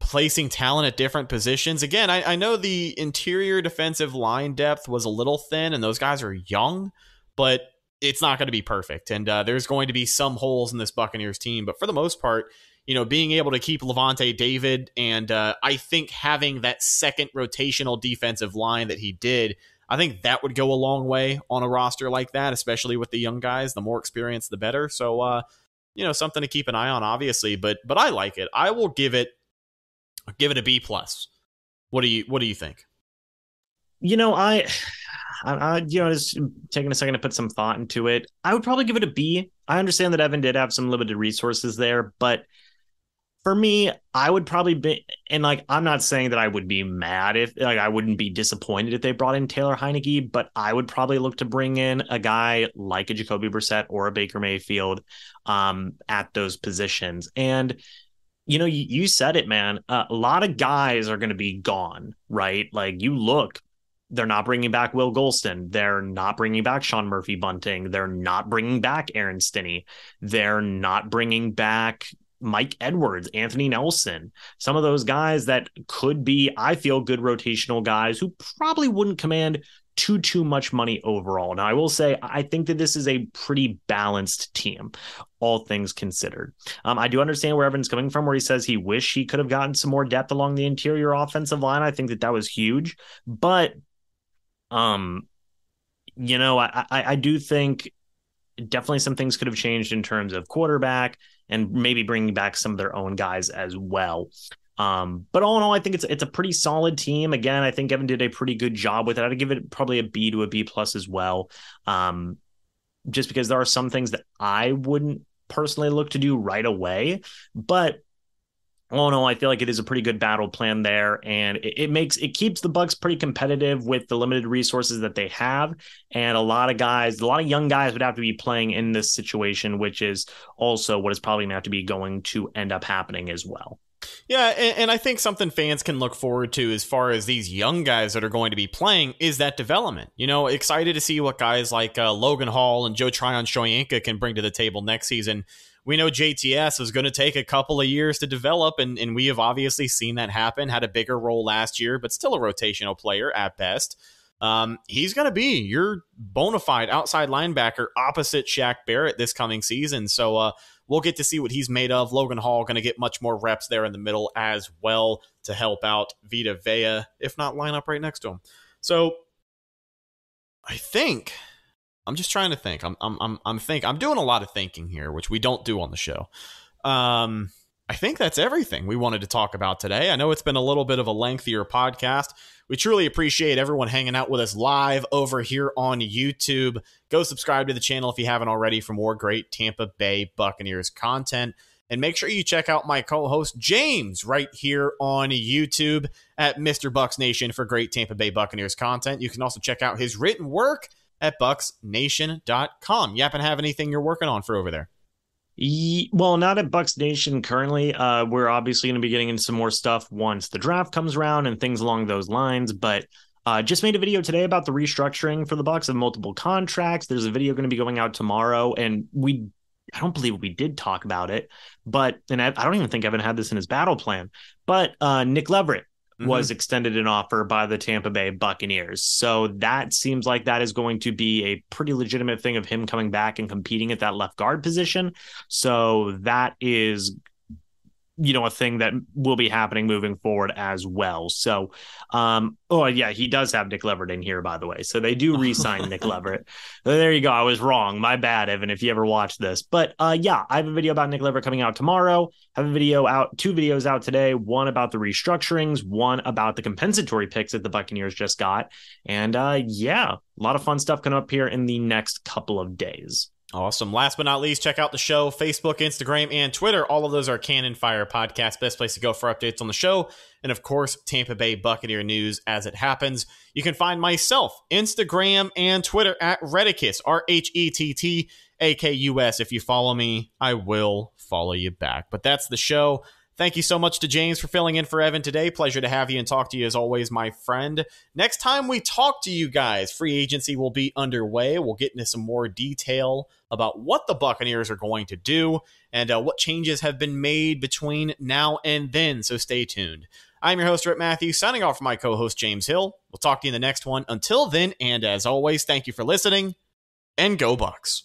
placing talent at different positions. Again, I, I, know the interior defensive line depth was a little thin, and those guys are young, but it's not going to be perfect. And uh, there's going to be some holes in this Buccaneers team. But for the most part, you know, being able to keep Lavonte David and uh, I think having that second rotational defensive line that he did, I think that would go a long way on a roster like that, especially with the young guys. The more experience, the better. So, uh, you know, something to keep an eye on, obviously. But but I like it. I will give it give it a B plus. What do you What do you think? You know, I, <sighs> I, I, you know, just taking a second to put some thought into it. I would probably give it a B. I understand that Evan did have some limited resources there, but for me, I would probably be, and like, I'm not saying that I would be mad if, like, I wouldn't be disappointed if they brought in Taylor Heinicke, but I would probably look to bring in a guy like a Jacoby Brissett or a Baker Mayfield um, at those positions. And you know, you, you said it, man. Uh, a lot of guys are going to be gone, right? Like you look, they're not bringing back Will Gholston. They're not bringing back Sean Murphy Bunting. They're not bringing back Aaron Stinnie. They're not bringing back Mike Edwards, Anthony Nelson, some of those guys that could be, I feel, good rotational guys who probably wouldn't command too too much money overall. Now I will say I think that this is a pretty balanced team, all things considered. Um, I do understand where Evan's coming from, where he says he wish he could have gotten some more depth along the interior offensive line. I think that that was huge, but um, you know I I, I do think definitely some things could have changed in terms of quarterback and maybe bringing back some of their own guys as well. Um, but all in all, I think it's it's a pretty solid team. Again, I think Evan did a pretty good job with it. I'd give it probably a B to a B plus as well. Um, just because there are some things that I wouldn't personally look to do right away, but all in all, I feel like it is a pretty good battle plan there, and it, it, makes it keeps the Bucks pretty competitive with the limited resources that they have, and a lot of guys, a lot of young guys would have to be playing in this situation, which is also what is probably going to have to be going to end up happening as well. Yeah, and, and, I think something fans can look forward to as far as these young guys that are going to be playing is that development. You know, excited to see what guys like uh, Logan Hall and Joe Tryon-Shoyinka can bring to the table next season. We know JTS is going to take a couple of years to develop, and, and we have obviously seen that happen. Had a bigger role last year, but still a rotational player at best. Um, he's going to be your bona fide outside linebacker opposite Shaq Barrett this coming season. So, uh, we'll get to see what he's made of. Logan Hall going to get much more reps there in the middle as well to help out Vita Vea, if not line up right next to him. So I think I'm just trying to think. I'm I'm I'm I'm think I'm doing a lot of thinking here, which we don't do on the show. Um I think that's everything we wanted to talk about today. I know it's been a little bit of a lengthier podcast. We truly appreciate everyone hanging out with us live over here on YouTube. Go subscribe to the channel if you haven't already for more great Tampa Bay Buccaneers content. And make sure you check out my co host James right here on YouTube at Mr. Bucks Nation for great Tampa Bay Buccaneers content. You can also check out his written work at bucksnation.com. You happen to have anything you're working on for over there? well, not at Bucks Nation currently. Uh, we're obviously going to be getting into some more stuff once the draft comes around and things along those lines. But uh, just made a video today about the restructuring for the Bucks of multiple contracts. There's a video going to be going out tomorrow, and we I don't believe we did talk about it, but and I, I don't even think Evan had this in his battle plan. But uh, Nick Leverett mm-hmm. was extended an offer by the Tampa Bay Buccaneers. So that seems like that is going to be a pretty legitimate thing of him coming back and competing at that left guard position. So that is you know a thing that will be happening moving forward as well. So, um, oh yeah, he does have Nick Leverett in here by the way. So they do <laughs> re-sign Nick Leverett. There you go. I was wrong. My bad, Evan. If you ever watch this, but uh, yeah, I have a video about Nick Leverett coming out tomorrow. I have a video out, two videos out today. One about the restructurings, one about the compensatory picks that the Buccaneers just got, and uh, yeah, a lot of fun stuff coming up here in the next couple of days. Awesome. Last but not least, check out the show Facebook, Instagram, and Twitter. All of those are Cannon Fire Podcast. Best place to go for updates on the show. And of course, Tampa Bay Buccaneer news as it happens. You can find myself, Instagram, and Twitter at Rhettakus, R H E T T A K U S. If you follow me, I will follow you back. But that's the show. Thank you so much to James for filling in for Evan today. Pleasure to have you and talk to you as always, my friend. Next time we talk to you guys, free agency will be underway. We'll get into some more detail about what the Buccaneers are going to do and uh, what changes have been made between now and then. So stay tuned. I'm your host, Rhett Matthews, signing off for my co host, James Hill. We'll talk to you in the next one. Until then, and as always, thank you for listening and go Bucks.